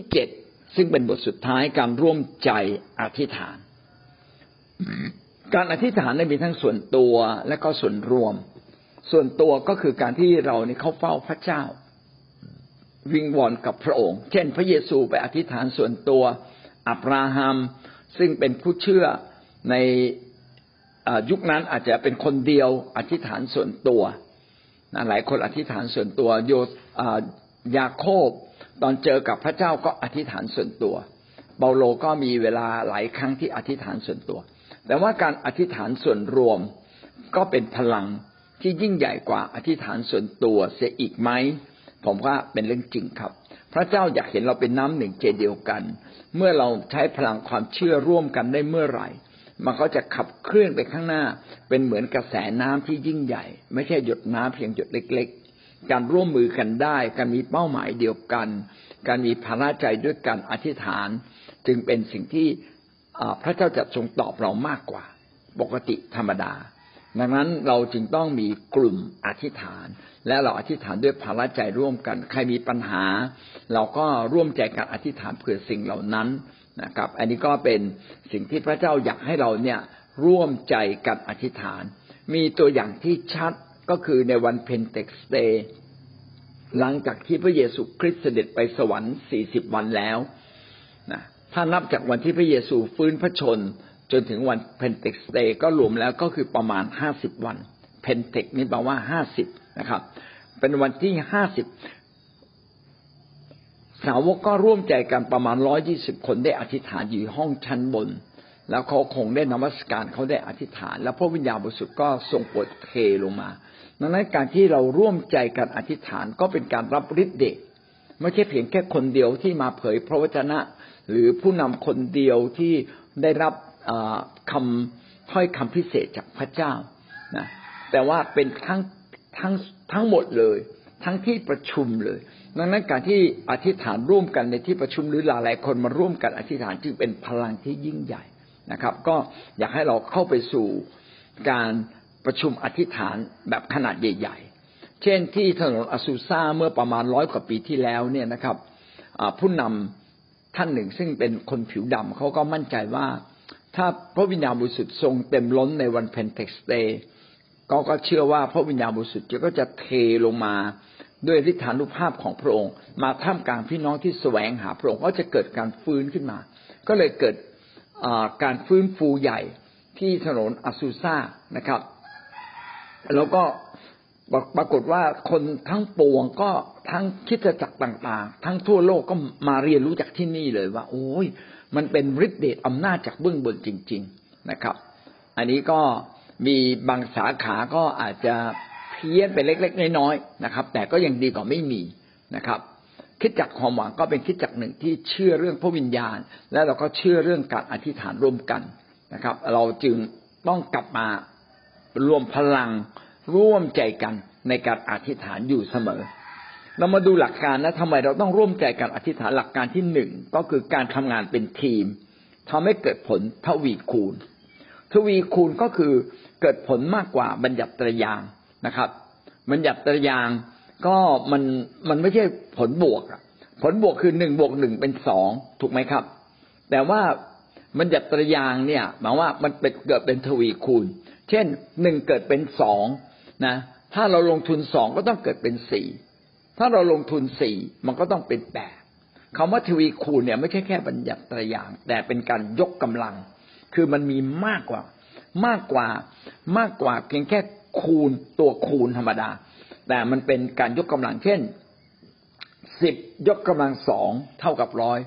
ที่เจ็ดซึ่งเป็นบทสุดท้ายการร่วมใจอธิษฐาน การอธิษฐานมีทั้งส่วนตัวและก็ส่วนรวม ส่วนตัวก็คือการที่เราเนี่เข้าเฝ้าพระเจ้า วิงวอนกับพระองค์ เช่น พระเยซูไปอธิษฐานส่วนตัว อับราฮัมซึ่งเป็นผู้เชื่อในยุคนั้นอาจจะเป็นคนเดียวอธิษฐานส่วนตัวหลายคนอธิษฐานส่วนตัวโยยาโคบ ตอนเจอกับพระเจ้าก็อธิษฐานส่วนตัว เปาโลก็มีเวลาหลายครั้งที่อธิษฐานส่วนตัว แต่ว่าการอธิษฐานส่วนรวมก็เป็นพลังที่ยิ่งใหญ่กว่าอธิษฐานส่วนตัวเสียอีกไหมผมว่าเป็นเรื่องจริงครับ พระเจ้าอยากเห็นเราเป็นน้ำหนึ่งใจเดียวกัน เมื่อเราใช้พลังความเชื่อร่วมกันได้เมื่อไหร่ มันก็จะขับเคลื่อนไปข้างหน้า เป็นเหมือนกระแสน้ำที่ยิ่งใหญ่ ไม่ใช่หยดน้ำเพียงหยดเล็ก การร่วมมือกันได้ การมีเป้าหมายเดียวกัน การมีภาระใจด้วยการอธิษฐาน จึงเป็นสิ่งที่พระเจ้าจะทรงตอบเรามากกว่า ปกติธรรมดา ดังนั้นเราจึงต้องมีกลุ่มอธิษฐาน และเราอธิษฐานด้วยภาระใจร่วมกัน ใครมีปัญหา เราก็ร่วมใจกันอธิษฐานเผื่อสิ่งเหล่านั้นนะครับ อันนี้ก็เป็นสิ่งที่พระเจ้าอยากให้เราเนี่ยร่วมใจกันอธิษฐาน มีตัวอย่างที่ชัด ก็คือในวันเพนเทคอสต์หลังจากที่พระเยซูคริสต์เสด็จไปสวรรค์สี่สิบวันแล้วนะถ้านับจากวันที่พระเยซูฟื้นพระชนม์ จนถึงวันเพนเทคอสต์ก็รวมแล้วก็คือประมาณห้าสิบวันเพนเทคนี่แปลว่าห้าสิบนะครับ เป็นวันที่ห้าสิบสาวกก็ร่วมใจกันประมาณร้อยยี่สิบคนได้อธิษฐานอยู่ห้องชั้นบน แล้วเขาคงได้นมัสการเขาได้อธิษฐาน แล้วพระวิญญาณบริสุทธิ์ก็ทรงโปรดเทลงมาดังนั้นการที่เราร่วมใจกันอธิษฐานก็เป็นการรับฤทธิ์เดชไม่ใช่เพียงแค่คนเดียวที่มาเผยพระวจนะ หรือผู้นำคนเดียวที่ได้รับคำถ้อยคำพิเศษจากพระเจ้านะแต่ว่าเป็นทั้งทั้งทั้งหมดเลย ทั้งที่ประชุมเลยดังนั้นการที่อธิษฐานร่วมกันในที่ประชุมหรือหลายหลายคนมาร่วมกันอธิษฐานจึงเป็นพลังที่ยิ่งใหญ่ นะครับ ก็อยากให้เราเข้าไปสู่การประชุมอธิษฐานแบบขนาดใหญ่ ๆ เช่นที่ถนนอซูซาเมื่อประมาณร้อยกว่าปีที่แล้วเนี่ยนะครับผู้นำท่านหนึ่งซึ่งเป็นคนผิวดำเขาก็มั่นใจว่า ถ้าพระวิญญาณบริสุทธิ์ทรงเต็มล้นในวันเพนเทคสเตย์ก็ก็เชื่อว่าพระวิญญาณบริสุทธิ์ก็จะเทลงมาด้วยฤทธานุภาพของพระองค์ มาท่ามกลางพี่น้องที่แสวงหาพระองค์ก็จะเกิดการฟื้นขึ้นมา ก็เลยเกิด การฟื้นฟูใหญ่ที่ถนนอซูซานะครับ แล้วก็ปรากฏว่าคนทั้งปวงก็ทั้งคิดจักรต่างๆ ทั้งทั่วโลกก็มาเรียนรู้จากที่นี่เลยว่า โอ้ยมันเป็นฤทธิเดชอำนาจจากเบื้องบนจริง ๆนะครับ อันนี้ก็มีบางสาขาก็อาจจะเพี้ยนไปเล็ก ๆ น้อยๆนะครับ แต่ก็ยังดีกว่าไม่มีนะครับ คิดจักความหวังก็เป็นคิดจักหนึ่งที่เชื่อเรื่องพระวิญญาณ และเราก็เชื่อเรื่องการอธิษฐานร่วมกันนะครับ เราจึงต้องกลับมารวมพลังร่วมใจกันในการอธิษฐานอยู่เสมอ เรามาดูหลักการนะทำไมเราต้องร่วมใจกันอธิษฐานหลักการที่หนึ่งก็คือการทำงานเป็นทีมทำให้เกิดผลทวีคูณ ทวีคูณก็คือเกิดผลมากกว่าบัญญัติตรยางนะครับ บัญญัติตรยาง ก็มันมันไม่ใช่ผลบวกผลบวกคือหนึ่งบวกหนึ่งเป็นสองถูกไหมครับ แต่ว่าบัญญัติตรยางเนี่ยหมายว่ามันเป็นเกิดเป็นทวีคูณ เช่นหนึ่งเกิดเป็นสองนะถ้าเราลงทุนสองก็ต้องเกิดเป็นสี่ถ้าเราลงทุนสี่มันก็ต้องเป็นแปดคำว่าทวีคูณเนี่ยไม่ใช่แค่บัญญัติตรยาง แต่เป็นการยกกำลัง คือมันมีมากกว่า มากกว่ามากกว่าเพียงแค่คูณตัวคูณธรรมดา แต่มันเป็นการยกกำลังเช่นสิบยกกำลังสองเท่ากับร้อย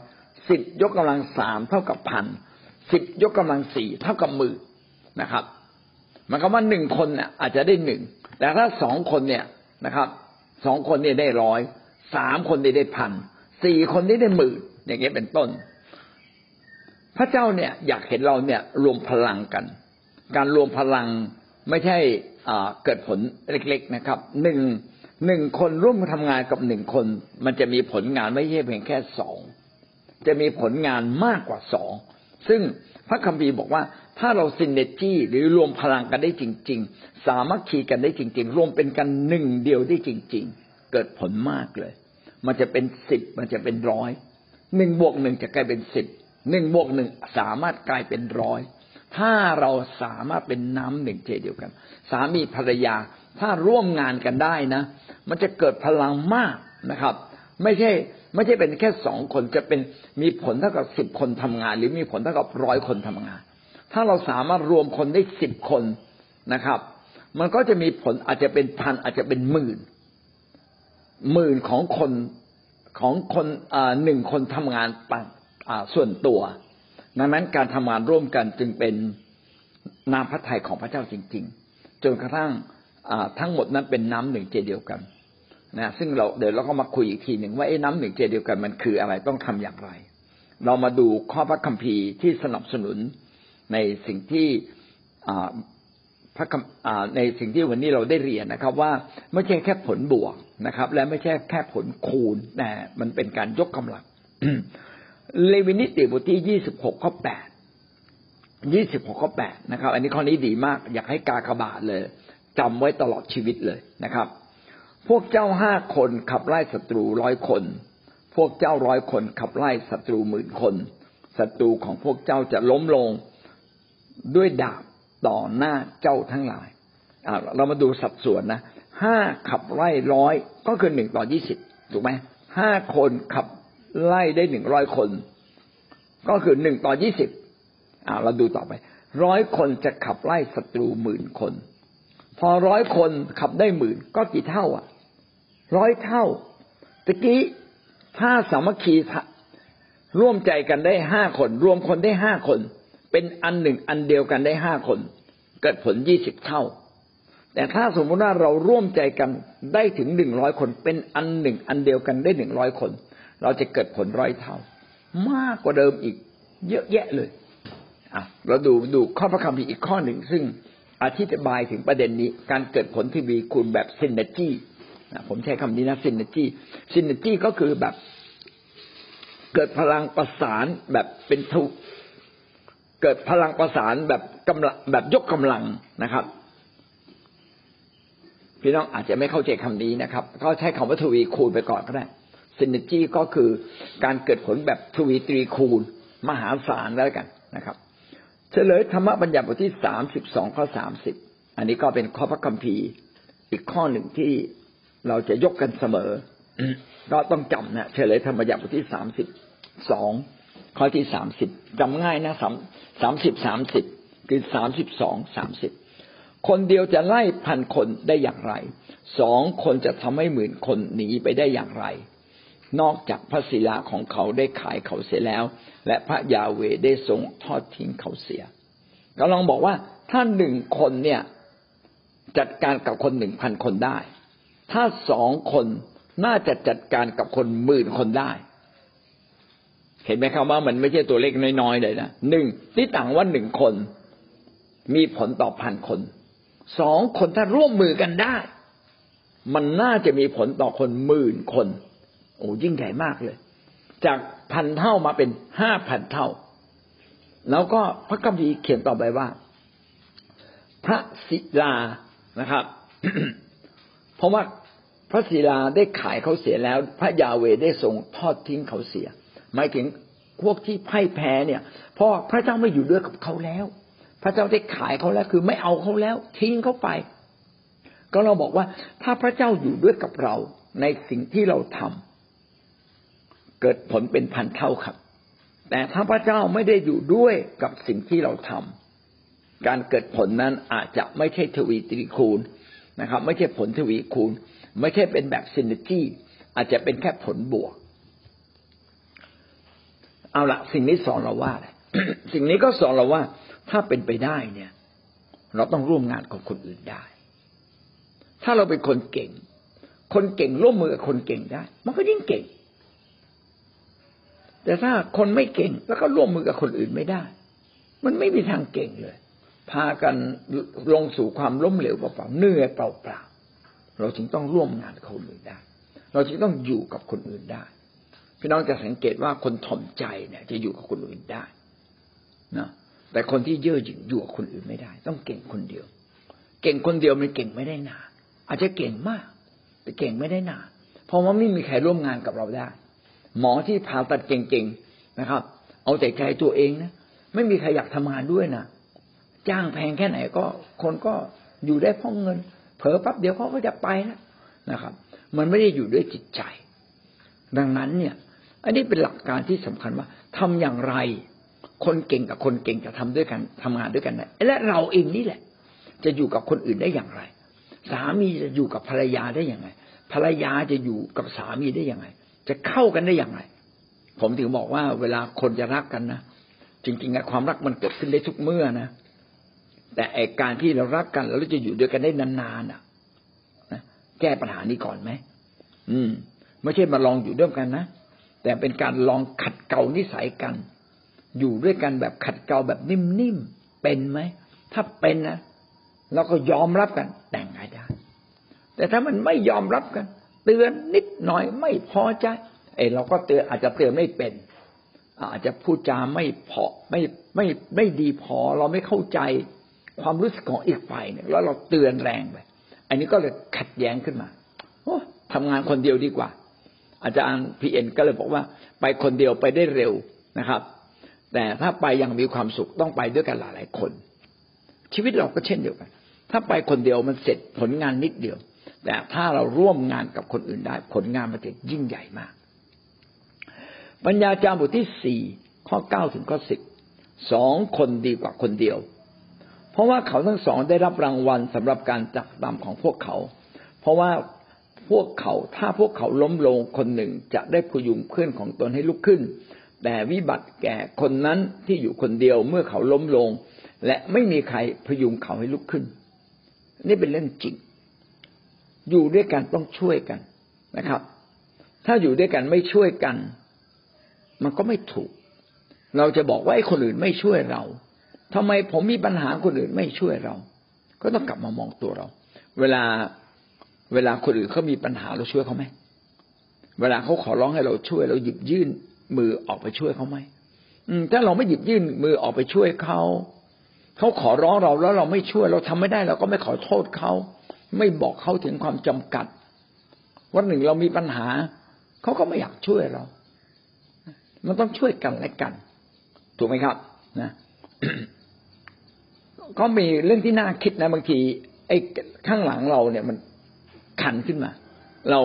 สิบยกกำลังสามเท่ากับพันสิบยกกำลังสี่เท่ากับหมื่นนะครับมันก็ว่าหนึ่งคนเนี่ยอาจจะได้หนึ่งแต่ถ้าสองคนเนี่ยนะครับสองคนเนี่ยได้ร้อยสามคนได้ได้พันสี่คนได้ได้หมื่นอย่างเงี้ยเป็นต้น พระเจ้าเนี่ยอยากเห็นเราเนี่ยรวมพลังกัน การรวมพลังไม่ใช่ เกิดผลเล็ก ๆนะครับหนึ่งหนึ่งคนร่วมทำงานกับหนึ่งคน มันจะมีผลงานไม่ใช่เพียงแค่สองจะมีผลงานมากกว่าสองซึ่งพระคัมภีร์บอกว่าถ้าเราซินเนจี้หรือรวมพลังกันได้จริง ๆ สามัคคีกันได้จริง ๆ รวมเป็นกันหนึ่งเดียวได้จริง ๆ เกิดผลมากเลย มันจะเป็นสิบมันจะเป็นร้อยหนึ่งบวกหนึ่งจะกลายเป็นสิบหนึ่งบวกหนึ่งสามารถกลายเป็นร้อย ถ้าเราสามารถเป็นน้ำหนึ่งใจเดียวกัน สามีภรรยาถ้าร่วมงานกันได้นะ มันจะเกิดพลังมากนะครับ ไม่ใช่ ไม่ใช่เป็นแค่สองคนจะเป็นมีผลเท่ากับสิบคนทำงาน หรือมีผลเท่ากับร้อยคนทำงาน ถ้าเราสามารถรวมคนได้สิบคนนะครับ มันก็จะมีผลอาจจะเป็นพันอาจจะเป็นหมื่นหมื่นของคนของคนหนึ่งคนทำงานส่วนตัว ดังนั้นการทำงานร่วมกันจึงเป็นนามพระทัยของพระเจ้าจริง ๆ จนกระทั่งทั้งหมดนั้นเป็นน้ำหนึ่งใจเดียวกันนะซึ่งเราเดี๋ยวเราก็มาคุยอีกทีหนึ่งว่าไอ้น้ำหนึ่งใจเดียวกันมันคืออะไรต้องทำอย่างไร เรามาดูข้อพระคัมภีร์ที่สนับสนุนในสิ่งที่พระในสิ่งที่วันนี้เราได้เรียนนะครับ ว่าไม่ใช่แค่ผลบวกนะครับ และไม่ใช่แค่ผลคูณแต่มันเป็นการยกกำลัง เลวินิติบทที่ยี่สิบหกข้อแปดยี่สิบหกข้อแปดนะครับ อันนี้ข้อนี้ดีมาก อยากให้กากบาทเลยจำไว้ตลอดชีวิตเลยนะครับ พวกเจ้าห้าคนขับไล่ศัตรูร้อยคน พวกเจ้าร้อยคนขับไล่ศัตรูหมื่นคนศัตรูของพวกเจ้าจะล้มลงด้วยดาบต่อหน้าเจ้าทั้งหลายเรามาดูสัดส่วนนะห้าขับไล่ร้อยก็คือหนึ่งต่อยี่สิบถูกไหมห้าคนขับ ไล่ได้หนึ่งร้อยคน ก็คือหนึ่งต่อยี่สิบอ่าเราดูต่อไปร้อยคนจะขับไล่ศัตรูหมื่นคน พอร้อยคนขับได้หมื่นก็กี่เท่าอะร้อยเท่าตะกี้ถ้าสามัคคีร่วมใจกันได้ห้าคน รวมคนได้ห้าคน เป็นอันหนึ่งอันเดียวกันได้ห้าคน เกิดผลยี่สิบเท่า แต่ถ้าสมมติว่าเราร่วมใจกันได้ถึงหนึ่งร้อยคน เป็นอันหนึ่งอันเดียวกันได้หนึ่งร้อยคน เราจะเกิดผลร้อยเท่า มากกว่าเดิมอีก เยอะแยะเลยอะเราดูดูข้อพระคัมภีร์อีกข้อหนึ่ง ซึ่งอธิบายถึงประเด็นนี้ การเกิดผลที่วีคูณแบบซินเนจี้ผมใช้คำนี้นะซินเนจี้ซินเนจี้ก็คือแบบ เกิดพลังประสานแบบเป็นทุเกิดพลังประสานแบบกำลังแบบยกกำลังนะครับพี่น้องอาจจะไม่เข้าใจคำนี้นะครับ ก็ใช้คำว่าทวีคูณไปก่อนก็ได้ ซินเนจีก็คือการเกิดผลแบบทวีตรีคูณ มหาศาลแล้วกันนะครับ เฉลยธรรมบัญญัติบทที่สามสิบสองข้อสามสิบอันนี้ก็เป็นข้อพระคัมภีร์อีกข้อหนึ่งที่เราจะยกกันเสมอ ก็ต้องจำนะเฉลยธรรมบัญญัติบทที่สามสิบสองข้อที่สามสิบจำง่ายนะสามสามสิบสามสิบคือสามสิบสองสามสิบคนเดียวจะไล่พันคนได้อย่างไรสองคนจะทำให้หมื่นคนหนีไปได้อย่างไร นอกจากพระศิลาของเขาได้ขายเขาเสียแล้ว และพระยาเวได้ทรงทอดทิ้งเขาเสียกำลังบอกว่าถ้าหนึ่งคนเนี่ยจัดการกับคนหนึ่งพันคนได้ ถ้าสองคนน่าจะจัดการกับคนหมื่นคนได้ เห็นไหมครับว่ามันไม่ใช่ตัวเลขน้อยๆเลยนะหนึ่งที่ต่างว่าหนึ่งคนมีผลต่อพันคนสองคนถ้าร่วมมือกันได้ มันน่าจะมีผลต่อคนหมื่นคน โอ้ยิ่งใหญ่มากเลย จากพันเท่ามาเป็นห้าพันเท่า แล้วก็พระคัมภีร์เขียนต่อไปว่า พระศิลานะครับ เพราะว่าพระศิลาได้ขายเขาเสียแล้ว พระยาเวได้ทรงทอดทิ้งเขาเสีย หมายถึงพวกที่พ่ายแพ้เนี่ยเพราะพระเจ้าไม่อยู่ด้วยกับเขาแล้ว พระเจ้าได้ขายเขาแล้ว คือไม่เอาเขาแล้ว ทิ้งเขาไป ก็เราบอกว่าถ้าพระเจ้าอยู่ด้วยกับเราในสิ่งที่เราทำ เกิดผลเป็นพันเท่าครับ แต่ถ้าพระเจ้าไม่ได้อยู่ด้วยกับสิ่งที่เราทำการเกิดผลนั้นอาจจะไม่ใช่ทวีตรีคูณนะครับ ไม่ใช่ผลทวีคูณ ไม่ใช่เป็นแบบซินเนจี้อาจจะเป็นแค่ผลบวก เอาละสิ่งนี้สอนเราว่าสิ่งนี้ก็สอนเราว่าถ้าเป็นไปได้เนี่ย เราต้องร่วมงานกับคนอื่นได้ ถ้าเราเป็นคนเก่ง คนเก่งร่วมมือกับคนเก่งได้ มันก็ยิ่งเก่ง แต่ถ้าคนไม่เก่งแล้วก็ร่วมมือกับคนอื่นไม่ได้ มันไม่มีทางเก่งเลย พากันลงสู่ความล้มเหลวเปล่าๆเหนื่อยเปล่าๆเราจึงต้องร่วมงานกับคนอื่นได้ เราจึงต้องอยู่กับคนอื่นได้พี่น้องจะสังเกตว่าคนถ่อมใจเนี่ย จะอยู่กับคนอื่นได้นะแต่คนที่เย่อหยิ่งอยู่กับคนอื่นไม่ได้ ต้องเก่งคนเดียว เก่งคนเดียวมันเก่งไม่ได้นานอาจจะเก่งมาก แต่เก่งไม่ได้นานเพราะว่าไม่มีใครร่วมงานกับเราได้ หมอที่ผ่าตัดเก่งๆนะครับ เอาแต่ใจตัวเองนะไม่มีใครอยากทำงานด้วยนะจ้างแพงแค่ไหนก็คนก็อยู่ได้เพราะเงิน เผลอปั๊บเดี๋ยวเขาก็จะไปแล้วนะครับ มันไม่ได้อยู่ด้วยจิตใจ ดังนั้นเนี่ย อันนี้เป็นหลักการที่สำคัญว่าทำอย่างไร คนเก่งกับคนเก่งจะทำด้วยกันทำงานด้วยกันได้และเราเองนี่แหละ จะอยู่กับคนอื่นได้อย่างไร สามีจะอยู่กับภรรยาได้อย่างไรภรรยาจะอยู่กับสามีได้อย่างไร จะเข้ากันได้อย่างไร ผมถึงบอกว่าเวลาคนจะรักกันนะจริงๆความรักมันเกิดขึ้นได้ทุกเมื่อนะแต่ไอการที่เรารักกันแล้วจะอยู่ด้วยกันได้นานๆอะนะแก้ปัญหานี้ก่อนไหมอืม ไม่ใช่มาลองอยู่ด้วยกันนะแต่เป็นการลองขัดเกลานิสัยกัน อยู่ด้วยกันแบบขัดเกลาแบบนิ่มๆเป็นไหมถ้าเป็นนะเราก็ยอมรับกันแต่งงานได้ แต่ถ้ามันไม่ยอมรับกัน เตือนนิดหน่อยไม่พอใจเอ้เราก็เตือนอาจจะเตือนไม่เป็น อาจจะพูดจาไม่พอไม่ไม่ไม่ดีพอเราไม่เข้าใจความรู้สึกของอีกฝ่ายเนี่ยแล้วเราเตือนแรงไปอันนี้ก็เลยขัดแย้งขึ้นมาโอ้ทำงานคนเดียวดีกว่า อาจารย์พีเอ็นก็เลยบอกว่า ไปคนเดียวไปได้เร็วนะครับ แต่ถ้าไปยังมีความสุขต้องไปด้วยกันหลายหลายคน ชีวิตเราก็เช่นเดียวกัน ถ้าไปคนเดียวมันเสร็จผลงานนิดเดียว แต่ถ้าเราร่วมงานกับคนอื่นได้ ผลงานมันจะยิ่งใหญ่มาก ปัญญาจารย์บทที่สี่ข้อเก้าถึงข้อสิบสองคนดีกว่าคนเดียว เพราะว่าเขาทั้งสองได้รับรางวัลสำหรับการจักตามของพวกเขา เพราะว่าพวกเขาถ้าพวกเขาล้มลงคนหนึ่งจะได้พยุงเพื่อนของตนให้ลุกขึ้น แต่วิบัติแก่คนนั้นที่อยู่คนเดียวเมื่อเขาล้มลง และไม่มีใครพยุงเขาให้ลุกขึ้น นี่เป็นเรื่องจริง อยู่ด้วยกันต้องช่วยกันนะครับ ถ้าอยู่ด้วยกันไม่ช่วยกัน มันก็ไม่ถูก เราจะบอกว่าไอ้คนอื่นไม่ช่วยเราทำไมผมมีปัญหาคนอื่นไม่ช่วยเรา ก็ต้องกลับมามองตัวเรา เวลาเวลาคนอื่นเขามีปัญหาเราช่วยเขาไหมเวลาเขาขอร้องให้เราช่วย เราหยิบยื่นมือออกไปช่วยเขาไหมถ้าเราไม่หยิบยื่นมือออกไปช่วยเขาเขาขอร้องเราแล้วเราไม่ช่วย เราทำไม่ได้เราก็ไม่ขอโทษเขา ไม่บอกเขาถึงความจำกัด วันหนึ่งเรามีปัญหา เขาก็ไม่อยากช่วยเรา มันต้องช่วยกันและกัน ถูกไหมครับ นะก็มีเรื่องที่น่าคิดนะบางทีไอ้ข้างหลังเราเนี่ยมันคันขึ้นมา เรา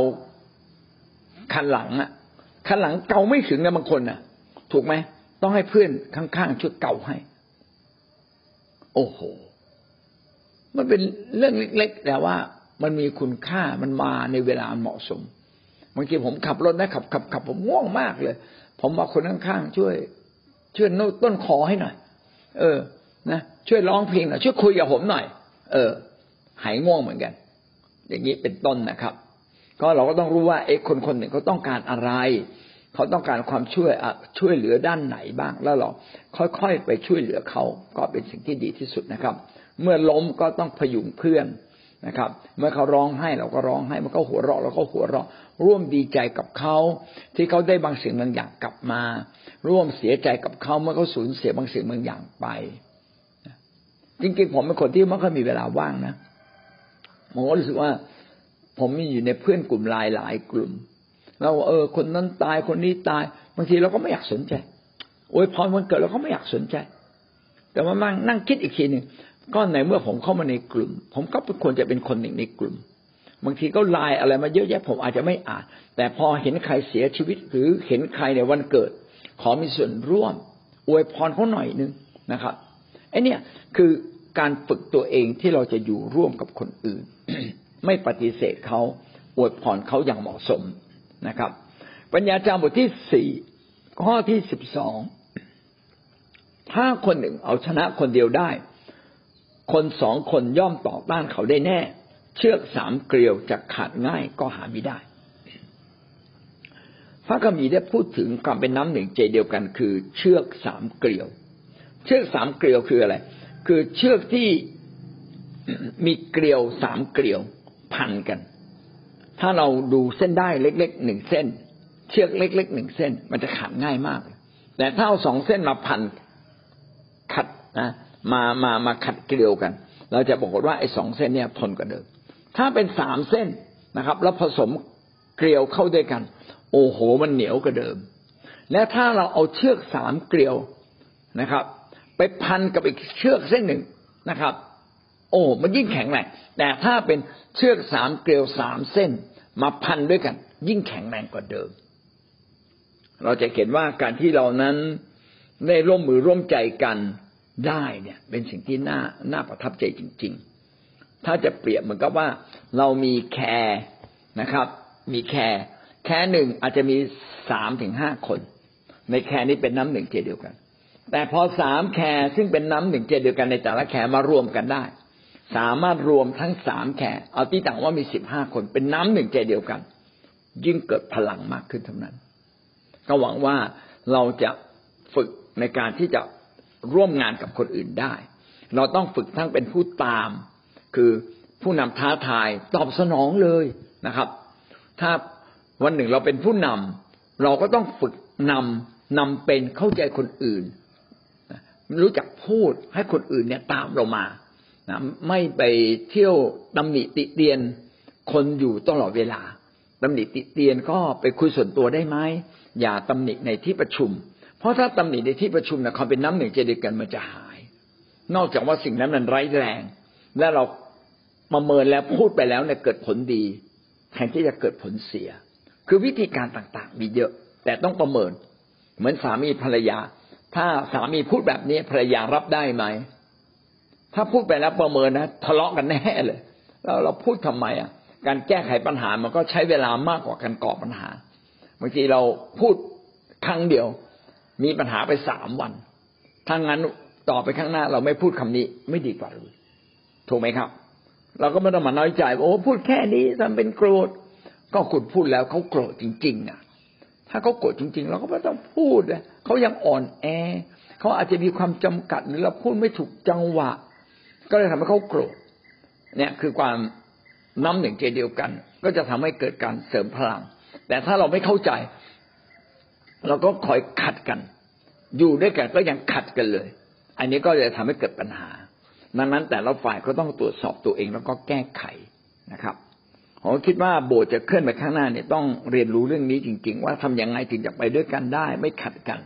คันหลังอะคันหลังเกาไม่ถึงนะบางคนอะถูกไหมต้องให้เพื่อนข้างๆช่วยเกาให้ โอ้โห มันเป็นเรื่องเล็ก ๆ แต่ว่ามันมีคุณค่ามันมาในเวลาเหมาะสมบางทีผมขับรถนะขับขับขับผมง่วงมากเลย ผมบอกคนข้างๆช่วย ช่วยโน้ตต้นคอให้หน่อยเออ นะช่วยร้องเพลงหน่อยช่วยคุยกับผมหน่อย เออ หายง่วงเหมือนกัน อย่างนี้เป็นต้นนะครับ ก็เราก็ต้องรู้ว่าเอ๊ะคนคนหนึ่งเขาต้องการอะไร เขาต้องการความช่วยช่วยเหลือด้านไหนบ้างแล้วเราค่อยๆไปช่วยเหลือเขาก็เป็นสิ่งที่ดีที่สุดนะครับ เมื่อล้มก็ต้องพยุงเพื่อนนะครับ เมื่อเขาร้องไห้เราก็ร้องไห้เมื่อเขาหัวเราะเราก็หัวเราะ ร่วมดีใจกับเขาที่เขาได้บางสิ่งบางอย่างกลับมา ร่วมเสียใจกับเขาเมื่อเขาสูญเสียบางสิ่งบางอย่างไป จริงๆผมเป็นคนที่ไม่ค่อยมีเวลาว่างนะผมก็รู้สึกว่า ผมมีอยู่ในเพื่อนกลุ่มลายหลายกลุ่มเราเออ คนนั้นตายคนนี้ตายบางทีเราก็ไม่อยากสนใจโอ้ยพอมันเกิดเราก็ไม่อยากสนใจ แต่ว่ามันนั่งคิดอีกทีหนึ่ง ก็ในเมื่อผมเข้ามาในกลุ่ม ผมก็ควรจะเป็นคนหนึ่งในกลุ่ม บางทีก็ไลน์อะไรมาเยอะแยะผมอาจจะไม่อ่าน แต่พอเห็นใครเสียชีวิต หรือเห็นใครในวันเกิด ขอมีส่วนร่วม อวยพรเขาหน่อยนึงนะครับไอ้นี่คือการฝึกตัวเองที่เราจะอยู่ร่วมกับคนอื่น ไม่ปฏิเสธเขาอวยพรเขาอย่างเหมาะสมนะครับ ปัญญาจารย์บทที่สี่ข้อที่สิบสองถ้าคนหนึ่งเอาชนะคนเดียวได้ คนสองคนย่อมต่อต้านเขาได้แน่ เชือกสามเกลียวจะขาดง่ายก็หาไม่ได้ พระคัมภีร์ได้พูดถึงความเป็นน้ำหนึ่งใจเดียวกัน คือ เชือกสามเกลียว เชือกสามเกลียวคืออะไร คือเชือกที่มีเกลียวสามเกลียวพันกัน ถ้าเราดูเส้นได้เล็กๆหนึ่งเส้น เชือกเล็กๆหนึ่งเส้น มันจะขาดง่ายมาก แต่ถ้าเอาสองเส้นมาพันขัดนะ มามามาขัดเกลียวกัน เราจะบอกว่าไอ้สองเส้นเนี่ยทนกว่าเดิม ถ้าเป็นสามเส้นนะครับ แล้วผสมเกลียวเข้าด้วยกัน โอ้โหมันเหนียวกว่าเดิม และถ้าเราเอาเชือกสามเกลียวนะครับ ไปพันกับอีกเชือกเส้นหนึ่งนะครับ โอ้มันยิ่งแข็งแรงแต่ถ้าเป็นเชือกสามเกลียวสามเส้น มาพันด้วยกัน ยิ่งแข็งแรงกว่าเดิม เราจะเห็นว่าการที่เรานั้นได้ร่วมมือร่วมใจกัน ได้เนี่ย เป็นสิ่งที่น่าน่าประทับใจจริง ๆ ถ้าจะเปรียบเหมือนกับว่าเรามี care นะครับ มี care care หนึ่งอาจจะมีสามถึงห้าคน ใน care นี้เป็นน้ำหนึ่งใจเดียวกัน แต่พอสาม care ซึ่งเป็นน้ำหนึ่งใจเดียวกันในแต่ละ care มารวมกันได้ สามารถรวมทั้งสาม care เอาทีต่างว่ามีสิบห้าคนเป็นน้ำหนึ่งใจเดียวกัน ยิ่งเกิดพลังมากขึ้นเท่านั้น ก็หวังว่าเราจะฝึกในการที่จะ ร่วมงานกับคนอื่นได้ เราต้องฝึกทั้งเป็นผู้ตาม คือผู้นำท้าทายตอบสนองเลยนะครับ ถ้าวันหนึ่งเราเป็นผู้นำเราก็ต้องฝึกนำนำเป็นเข้าใจคนอื่นรู้จักพูดให้คนอื่นเนี่ยตามเรามานะไม่ไปเที่ยวตำหนิติเตียนคนอยู่ตลอดเวลาตำหนิติเตียนก็ไปคุยส่วนตัวได้ไหมอย่าตำหนิในที่ประชุม เพราะถ้าตำหนิในที่ประชุมนะความเป็นน้ำหนึ่งใจเดียวกันมันจะหาย นอกจากว่าสิ่งนั้นมันไร้แรง และเราประเมินแล้วพูดไปแล้วเนี่ยเกิดผลดีแทนที่จะเกิดผลเสีย คือวิธีการต่างๆ มีเยอะ แต่ต้องประเมิน เหมือนสามีภรรยา ถ้าสามีพูดแบบนี้ภรรยารับได้ไหมถ้าพูดไปแล้วประเมินนะทะเลาะกันแน่เลยเราเราพูดทำไมอะ การแก้ไขปัญหามันก็ใช้เวลามากกว่าการก่อปัญหาบางทีเราพูดครั้งเดียว มีปัญหาไปสามวัน ถ้างั้นต่อไปข้างหน้า เราไม่พูดคำนี้ไม่ดีกว่าหรือถูกไหมครับ เราก็ไม่ต้องมาน้อยใจโอ้พูดแค่นี้ทำเป็นโกรธ ก็คุณพูดแล้วเขาโกรธจริง ๆ อะ ถ้าเขาโกรธจริง ๆ เราก็ไม่ต้องพูดเลยเขายังอ่อนแอเขาอาจจะมีความจำกัดหรือเราพูดไม่ถูกจังหวะ ก็เลยทำให้เขาโกรธเนี่ยคือความน้ำหนึ่งใจเดียวกัน ก็จะทำให้เกิดการเสริมพลัง แต่ถ้าเราไม่เข้าใจ เราก็คอยขัดกัน อยู่ด้วยกันก็ยังขัดกันเลย อันนี้ก็จะทำให้เกิดปัญหา ดังนั้นแต่ละฝ่ายก็ต้องตรวจสอบตัวเองแล้วก็แก้ไขนะครับผมคิดว่าโบสถ์จะเคลื่อนไปข้างหน้าเนี่ยต้องเรียนรู้เรื่องนี้จริง ๆ ว่าทำยังไงถึงจะไปด้วยกันได้ ไม่ขัดกัน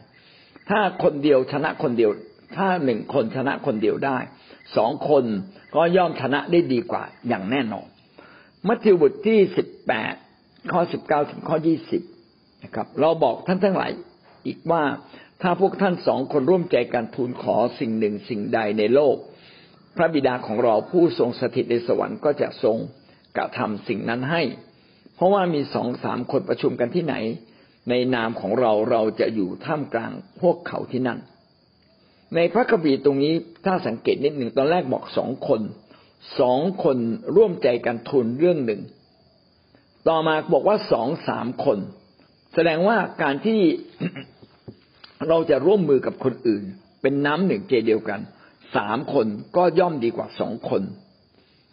ถ้าคนเดียวชนะคนเดียว ถ้าหนึ่งคนชนะคนเดียวได้สองคนก็ย่อมชนะได้ดีกว่าอย่างแน่นอน มัทธิวบทที่สิบแปดข้อสิบเก้าถึงข้อยี่สิบนะครับ เราบอกท่านทั้งหลายอีกว่า ถ้าพวกท่านสองคนร่วมใจกันทูลขอสิ่งหนึ่งสิ่งใดในโลก พระบิดาของเราผู้ทรงสถิตในสวรรค์ก็จะทรงกระทำสิ่งนั้นให้ เพราะว่ามีสองสามคนประชุมกันที่ไหน ในนามของเราเราจะอยู่ท่ามกลางพวกเขาที่นั่น ในพระกบีตรงนี้ถ้าสังเกตนิดหนึ่งตอนแรกบอกสองคนสองคนร่วมใจกันทุนเรื่องหนึ่ง ต่อมาบอกว่าสองสามคน แสดงว่าการที่ เราจะร่วมมือกับคนอื่น เป็นน้ำหนึ่งเจเดียวกันสามคนก็ย่อมดีกว่าสองคน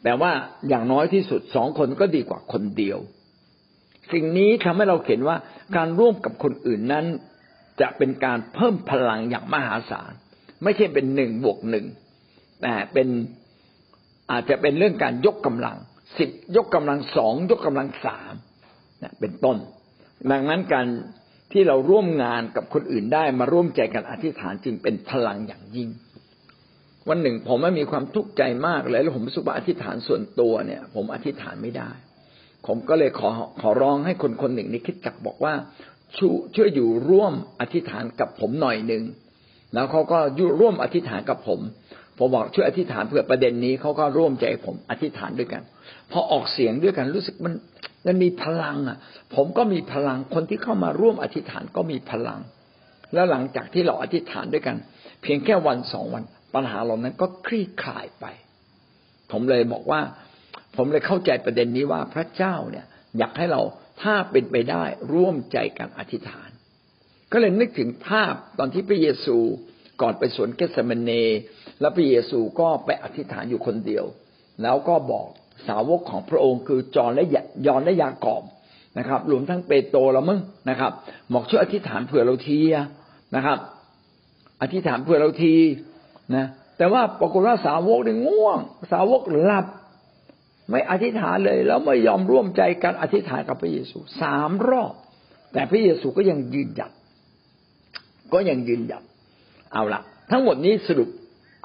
แต่ว่าอย่างน้อยที่สุดสองคนก็ดีกว่าคนเดียว สิ่งนี้ทำให้เราเห็นว่าการร่วมกับคนอื่นนั้น จะเป็นการเพิ่มพลังอย่างมหาศาล ไม่ใช่เป็นหนึ่งบวกหนึ่งแต่เป็นอาจจะเป็นเรื่องการยกกำลังสิบยกกำลังสองยกกำลังสามเป็นต้น ดังนั้นการ ที่เราร่วมงานกับคนอื่นได้มาร่วมใจกันอธิษฐานจึงเป็นพลังอย่างยิ่ง วันหนึ่งผมไม่มีความทุกข์ใจมากเลยแล้วผมสุบอธิษฐานส่วนตัวเนี่ย ผมอธิษฐานไม่ได้ ผมก็เลยขอขอร้องให้คนคนหนึ่งในคิดจักบอกว่าช่วยช่วยอยู่ร่วมอธิษฐานกับผมหน่อยหนึ่งแล้วเขาก็อยู่ร่วมอธิษฐานกับผมผมบอกช่วยอธิษฐานเพื่อประเด็นนี้เขาก็ร่วมใจผมอธิษฐานด้วยกัน พอออกเสียงด้วยกันรู้สึกมัน มันมีพลังอะ ผมก็มีพลังคนที่เข้ามาร่วมอธิษฐานก็มีพลัง แล้วหลังจากที่เราอธิษฐานด้วยกัน เพียงแค่วันสองวัน ปัญหาเหล่านั้นก็คลี่คลายไป ผมเลยบอกว่า ผมเลยเข้าใจประเด็นนี้ว่าพระเจ้าเนี่ย อยากให้เราถ้าเป็นไปได้ร่วมใจกันอธิษฐาน ก็เลยนึกถึงภาพตอนที่พระเยซูก่อนไปสวนเกสเมเน แล้วพระเยซูก็ไปอธิษฐานอยู่คนเดียว แล้วก็บอก สาวกของพระองค์คือจอนและยอนและยากอบนะครับรวมทั้งเปโตรล้วมึงนะครับบอกช่วยอธิษฐานเผื่อเราทีนะครับ อธิษฐานเผื่อเราทีนะแต่ว่าปรากฏว่าสาวกได้ง่วง สาวกหลับ ไม่อธิษฐานเลย แล้วไม่ยอมร่วมใจกันอธิษฐานกับพระเยซูสามรอบ แต่พระเยซูก็ยังยืนหยัด ก็ยังยืนหยัดเอาละทั้งหมดนี้สรุป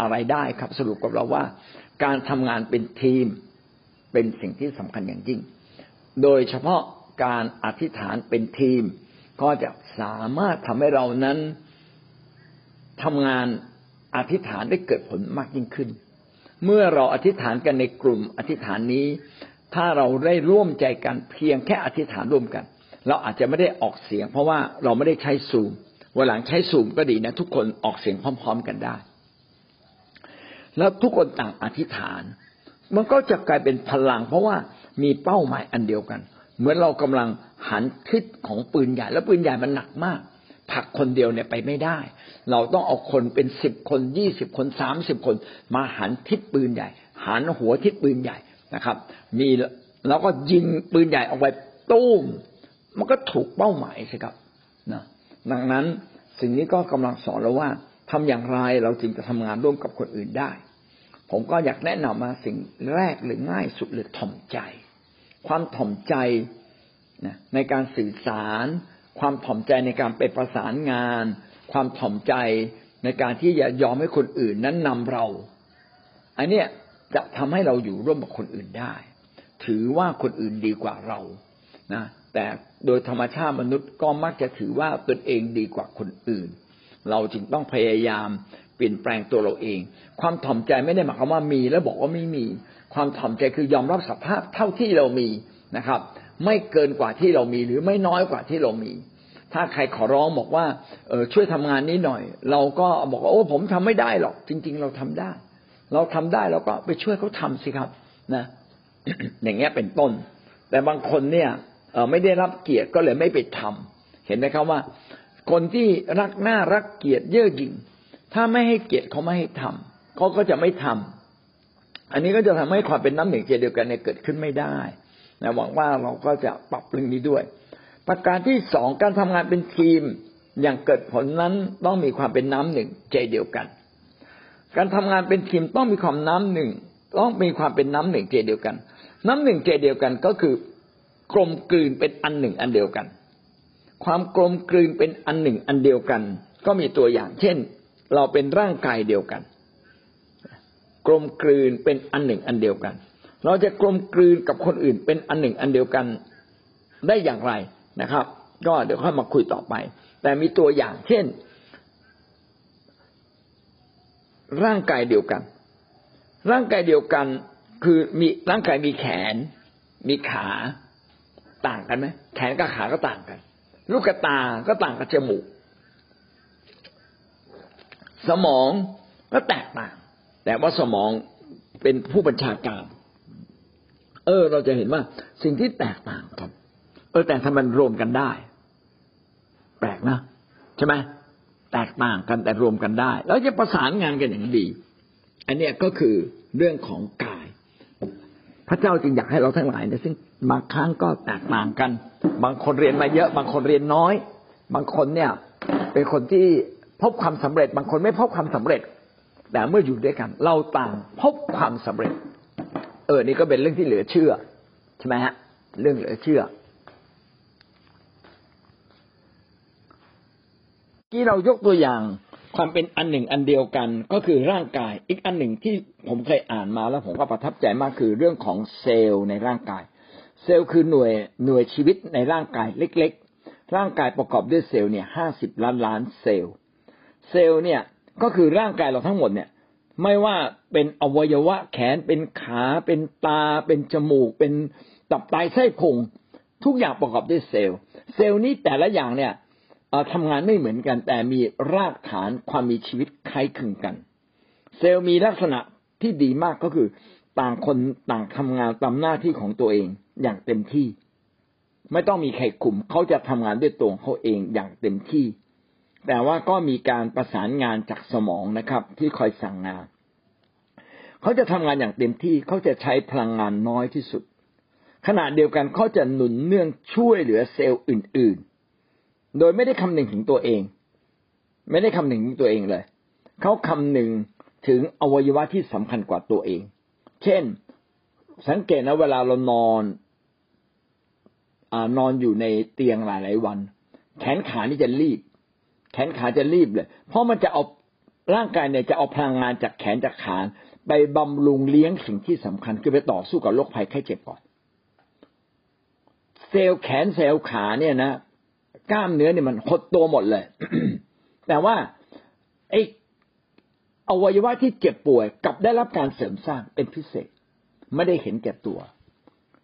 อะไรได้ครับ สรุปกับเราว่า การทำงานเป็นทีม เป็นสิ่งที่สำคัญอย่างยิ่ง โดยเฉพาะการอธิษฐานเป็นทีม ก็จะสามารถทำให้เรานั้นทำงานอธิษฐานได้เกิดผลมากยิ่งขึ้น เมื่อเราอธิษฐานกันในกลุ่มอธิษฐานนี้ ถ้าเราได้ร่วมใจกันเพียงแค่อธิษฐานร่วมกัน เราอาจจะไม่ได้ออกเสียง เพราะว่าเราไม่ได้ใช้ซูมวันหลังใช้ซูมก็ดีนะ ทุกคนออกเสียงพร้อม ๆ กันได้ แล้วทุกคนต่างอธิษฐาน มันก็จะกลายเป็นพลัง เพราะว่ามีเป้าหมายอันเดียวกัน เหมือนเรากำลังหันทิศของปืนใหญ่ แล้วปืนใหญ่มันหนักมากผักคนเดียวเนี่ยไปไม่ได้ เราต้องเอาคนเป็นสิบคนยี่สิบคนสามสิบคน มาหันทิศปืนใหญ่ หันหัวทิศปืนใหญ่นะครับ มีแล้วก็ยิงปืนใหญ่ออกไปตุ้ม มันก็ถูกเป้าหมายสิครับนะดังนั้นสิ่งนี้ก็กำลังสอนเราว่าทำอย่างไรเราจึงจะทำงานร่วมกับคนอื่นได้ ผมก็อยากแนะนำมาสิ่งแรกหรือง่ายสุดเลยถ่อมใจ ความถ่อมใจนะในการสื่อสาร ความถ่อมใจในการไปประสานงาน ความถ่อมใจในการที่จะยอมให้คนอื่นนั้นนำเรา อันเนี้ยจะทำให้เราอยู่ร่วมกับคนอื่นได้ ถือว่าคนอื่นดีกว่าเรานะแต่โดยธรรมชาติมนุษย์ก็มักจะถือว่าตนเองดีกว่าคนอื่น เราจึงต้องพยายาม เปลี่ยนแปลงตัวเราเอง ความถ่อมใจไม่ได้หมายความว่ามี แล้วบอกว่าไม่มี ความถ่อมใจคือยอมรับสภาพเท่าที่เรามีนะครับ ไม่เกินกว่าที่เรามีหรือไม่น้อยกว่าที่เรามี ถ้าใครขอร้องบอกว่าเออช่วยทำงานนี้หน่อย เราก็บอกว่าโอ้ผมทำไม่ได้หรอก จริง ๆ เราทำได้ เราทำได้เราก็ไปช่วยเขาทาสิครับนะอย่างเงี้ยเป็นต้น แต่บางคนเนี่ยเออไม่ได้รับเกียรติก็เลยไม่ไปทำเห็นไหมครับว่า คนที่รักหน้ารักเกียรติเย่อหยิ่ง ถ้าไม่ให้เกียรติเขาไม่ให้ทำเขาก็จะไม่ทำอันนี้ก็จะทำให้ความเป็นน้ำหนึ่งใจเดียวกันเนี่ยเกิดขึ้นไม่ได้นะหวังว่าเราก็จะปรับเรื่องนี้ด้วย ประการที่สองการทำงานเป็นทีมอย่างเกิดผลนั้นต้องมีความเป็นน้ำหนึ่งใจเดียวกัน การทำงานเป็นทีมต้องมีความน้ำหนึ่งต้องมีความเป็นน้ำหนึ่งใจเดียวกัน น้ำหนึ่งใจเดียวกันก็คือกลมกลืนเป็นอันหนึ่งอันเดียวกัน ความกลมกลืนเป็นอันหนึ่งอันเดียวกัน ก็มีตัวอย่างเช่น เราเป็นร่างกายเดียวกัน กลมกลืนเป็นอันหนึ่งอันเดียวกัน เราจะกลมกลืนกับคนอื่นเป็นอันหนึ่งอันเดียวกันได้อย่างไรนะครับ ก็เดี๋ยวค่อยมาคุยต่อไป แต่มีตัวอย่างเช่น ร่างกายเดียวกัน ร่างกายเดียวกันคือมีร่างกายมีแขน มีขาต่างกันไหมแขนกับขาก็ต่างกัน ลูกตาก็ต่างกับจมูก สมองก็แตกต่าง แต่ว่าสมองเป็นผู้บัญชาการ เออ เราจะเห็นว่าสิ่งที่แตกต่างกัน เออ แต่ถ้ามันรวมกันได้ แปลกนะใช่ไหมแตกต่างกันแต่รวมกันได้ แล้วจะประสานงานกันอย่างดี อันนี้ก็คือเรื่องของกาย พระเจ้าจึงอยากให้เราทั้งหลายเนี่ยซึ่งบางครั้งก็แตกต่างกัน บางคนเรียนมาเยอะ บางคนเรียนน้อย บางคนเนี่ย เป็นคนที่ พบความสำเร็จบางคนไม่พบความสำเร็จ แต่เมื่ออยู่ด้วยกัน เราต่างพบความสำเร็จ เออ นี่ก็เป็นเรื่องที่เหลือเชื่อ ใช่ไหมฮะ เรื่องเหลือเชื่อ ที่เรายกตัวอย่างความเป็นอันหนึ่งอันเดียวกันก็คือร่างกาย อีกอันหนึ่งที่ผมเคยอ่านมาแล้วผมก็ประทับใจมากคือเรื่องของเซลล์ในร่างกาย เซลล์คือหน่วยหน่วยชีวิตในร่างกายเล็ก ๆ ร่างกายประกอบด้วยเซลล์เนี่ยห้าสิบล้านล้านเซลล์ เซลล์เนี่ยก็คือร่างกายเราทั้งหมดเนี่ย ไม่ว่าเป็นอวัยวะแขนเป็นขาเป็นตา เป็นจมูก เป็นตับไตไส้พุงทุกอย่างประกอบด้วยเซลล์ เซลล์นี้แต่ละอย่างเนี่ยทำงานไม่เหมือนกัน แต่มีรากฐานความมีชีวิตคล้ายคลึงกัน เซลล์มีลักษณะที่ดีมากก็คือ ต่างคนต่างทำงานตามหน้าที่ของตัวเองอย่างเต็มที่ ไม่ต้องมีใครคุมเขาจะทำงานด้วยตัวเขาเองอย่างเต็มที่ แต่ว่าก็มีการประสานงานจากสมองนะครับ ที่คอยสั่งงาน เขาจะทำงานอย่างเต็มที่เขาจะใช้พลังงานน้อยที่สุด ขณะเดียวกันเขาจะหนุนเนื่องช่วยเหลือเซลล์อื่น ๆ โดยไม่ได้คำนึงถึงตัวเอง ไม่ได้คำนึงถึงตัวเองเลย เขาคำนึงถึงอวัยวะที่สำคัญกว่าตัวเอง เช่น สังเกตนะเวลาเรานอนอนอนอยู่ในเตียงหลายหลายวัน แขนขานี่จะรีบ แขนขาจะรีบเลย เพราะมันจะเอาร่างกายเนี่ยจะเอาพลังงานจากแขนจากขาไปบำรุงเลี้ยงสิ่งที่สำคัญคือไปต่อสู้กับโรคภัยไข้เจ็บก่อน เซลล์แขนเซลล์ขาเนี่ยนะกล้ามเนื้อเนี่ยมันหดตัวหมดเลย แต่ว่าไออวัยวะที่เจ็บป่วยกลับได้รับการเสริมสร้างเป็นพิเศษ ไม่ได้เห็นแก่ตัว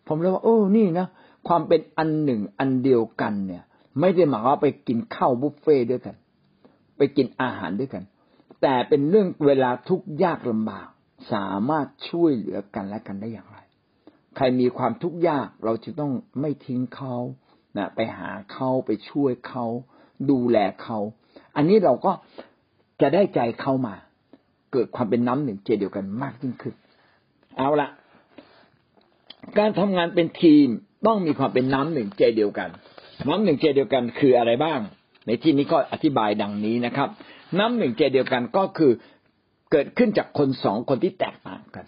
ผมเลยว่า โอ้นี่นะความเป็นอันหนึ่งอันเดียวกันเนี่ย ไม่ได้หมายว่าไปกินข้าวบุฟเฟ่ด้วยกัน ไปกินอาหารด้วยกัน แต่เป็นเรื่องเวลาทุกข์ยากลำบาก สามารถช่วยเหลือกันและกันได้อย่างไร ใครมีความทุกข์ยากเราจะต้องไม่ทิ้งเขานะไปหาเขาไปช่วยเขา ดูแลเขา อันนี้เราก็จะได้ใจเข้ามา เกิดความเป็นน้ำหนึ่งใจเดียวกันมากยิ่งขึ้น เอาละการทำงานเป็นทีมต้องมีความเป็นน้ำหนึ่งใจเดียวกัน น้ำหนึ่งใจเดียวกันคืออะไรบ้าง ในที่นี้ก็อธิบายดังนี้นะครับ น้ำหนึ่งใจเดียวกันก็คือเกิดขึ้นจากคนสองคนที่แตกต่างกัน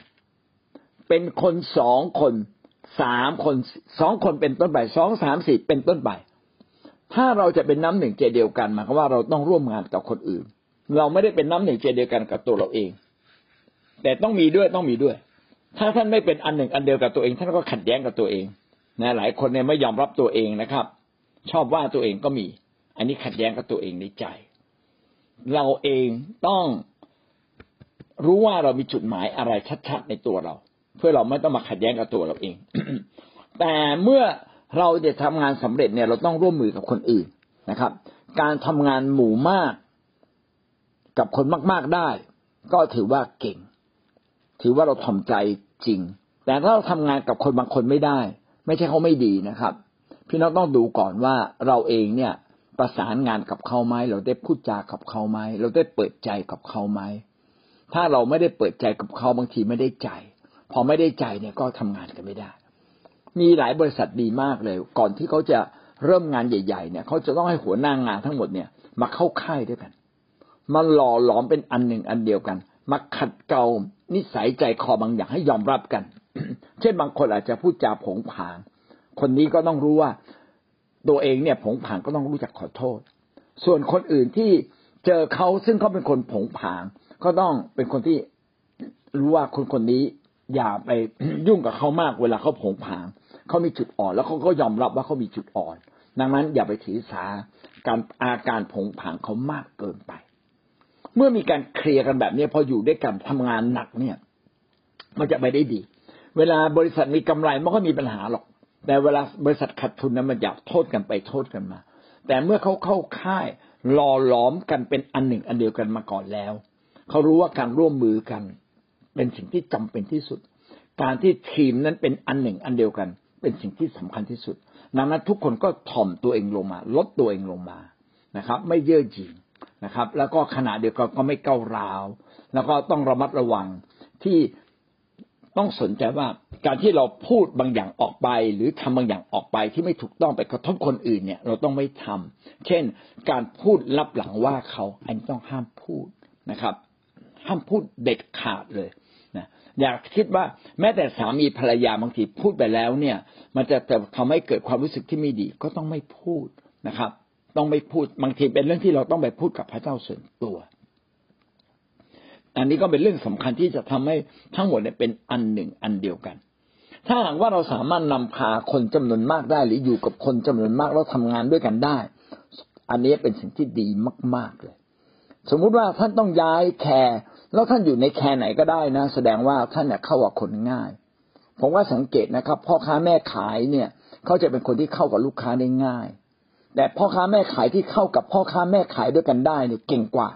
เป็นคนสองคนสามคนสองคนเป็นต้นไปสองสามสี่เป็นต้นไปถ้าเราจะเป็นน้ำหนึ่งใจเดียวกันหมายความว่าเราต้องร่วมงานกับคนอื่น เราไม่ได้เป็นน้ำหนึ่งใจเดียวกันกับตัวเราเอง แต่ต้องมีด้วยต้องมีด้วย ถ้าท่านไม่เป็นอันหนึ่งอันเดียวกับตัวเองท่านก็ขัดแย้งกับตัวเองนะหลายคนเนี่ยไม่ยอมรับตัวเองนะครับ ชอบว่าตัวเองก็มี อันนี้ขัดแย้งกับตัวเองในใจ เราเองต้องรู้ว่าเรามีจุดหมายอะไรชัดๆในตัวเรา เพื่อเราไม่ต้องมาขัดแย้งกับตัวเราเอง แต่เมื่อเราจะทำงานสำเร็จเนี่ย เราต้องร่วมมือกับคนอื่นนะครับ การทำงานหมู่มาก กับคนมากๆได้ ก็ถือว่าเก่ง ถือว่าเราทำใจจริง แต่ถ้าเราทำงานกับคนบางคนไม่ได้ ไม่ใช่เขาไม่ดีนะครับ พี่น้องต้องดูก่อนว่าเราเองเนี่ย ประสานงานกับเขาไหมเราได้พูดจากับเขาไหมเราได้เปิดใจกับเขาไหมถ้าเราไม่ได้เปิดใจกับเขาบางทีไม่ได้ใจ พอไม่ได้ใจเนี่ยก็ทำงานกันไม่ได้ มีหลายบริษัทดีมากเลย ก่อนที่เขาจะเริ่มงานใหญ่ ๆ เนี่ยเขาจะต้องให้หัวหน้างงานทั้งหมดเนี่ย มาเข้าค่ายด้วยกันมาหล่อหลอมเป็นอันหนึ่งอันเดียวกัน มาขัดเกลานิสัยใจคอบางอย่างให้ยอมรับกัน เช่นบางคนอาจจะพูดจาผงผาง คนนี้ก็ต้องรู้ว่า ตัวเองเนี่ยผงผางก็ต้องรู้จักขอโทษ ส่วนคนอื่นที่เจอเขาซึ่งเขาเป็นคนผงผางก็ต้องเป็นคนที่รู้ว่าคนคนนี้อย่าไปยุ่งกับเขามากเวลาเขาผงผางเขามีจุดอ่อน แล้วเขาก็ยอมรับว่าเขามีจุดอ่อน ดังนั้นอย่าไปถือสาการอาการผงผางเขามากเกินไป เมื่อมีการเคลียร์กันแบบนี้พออยู่ด้วยกันทำงานหนักเนี่ย มันจะไปได้ดี เวลาบริษัทมีกำไรมันก็มีปัญหาหรอก แต่เวลาบริษัทขาดทุนนั้นมันอยากโทษกันไปโทษกันมา แต่เมื่อเขาเข้าค่ายรอหลอมกันเป็นอันหนึ่งอันเดียวกันมาก่อนแล้ว เขารู้ว่าการร่วมมือกัน เป็นสิ่งที่จำเป็นที่สุด การที่ทีมนั้นเป็นอันหนึ่งอันเดียวกัน เป็นสิ่งที่สำคัญที่สุดดังนั้นทุกคนก็ถ่อมตัวเองลงมา ลดตัวเองลงมานะครับ ไม่เย่อหยิ่งนะครับ แล้วก็ขณะเดียวกันก็ไม่เก้าราว แล้วก็ต้องระมัดระวังที่ ต้องสนใจว่าการที่เราพูดบางอย่างออกไป หรือทำบางอย่างออกไปที่ไม่ถูกต้องไปกระทบคนอื่นเนี่ย เราต้องไม่ทำเช่น การพูดลับหลังว่าเขาอันต้องห้ามพูดนะครับ ห้ามพูดเด็ดขาดเลยนะอยากคิดว่าแม้แต่สามีภรรยาบางทีพูดไปแล้วเนี่ย มันจะจะทำให้เกิดความรู้สึกที่ไม่ดีก็ต้องไม่พูดนะครับ ต้องไม่พูดบางทีเป็นเรื่องที่เราต้องไปพูดกับพระเจ้าส่วนตัว อันนี้ก็เป็นเรื่องสำคัญที่จะทำให้ทั้งหมดเนี่ยเป็นอันหนึ่งอันเดียวกัน ถ้าหากว่าเราสามารถนำพาคนจำนวนมากได้ หรืออยู่กับคนจำนวนมากแล้วทางานด้วยกันได้ อันนี้เป็นสิ่งที่ดีมาก ๆเลย สมมุติว่าท่านต้องย้ายแคร์แล้วท่านอยู่ในแคร์ไหนก็ได้นะ แสดงว่าท่านเนี่ยเข้ากับคนง่าย ผมว่าสังเกตนะครับพ่อค้าแม่ขายเนี่ย เขาจะเป็นคนที่เข้ากับลูกค้าได้ง่าย แต่พ่อค้าแม่ขายที่เข้ากับพ่อค้าแม่ขายด้วยกันได้เนี่ยเก่งกว่า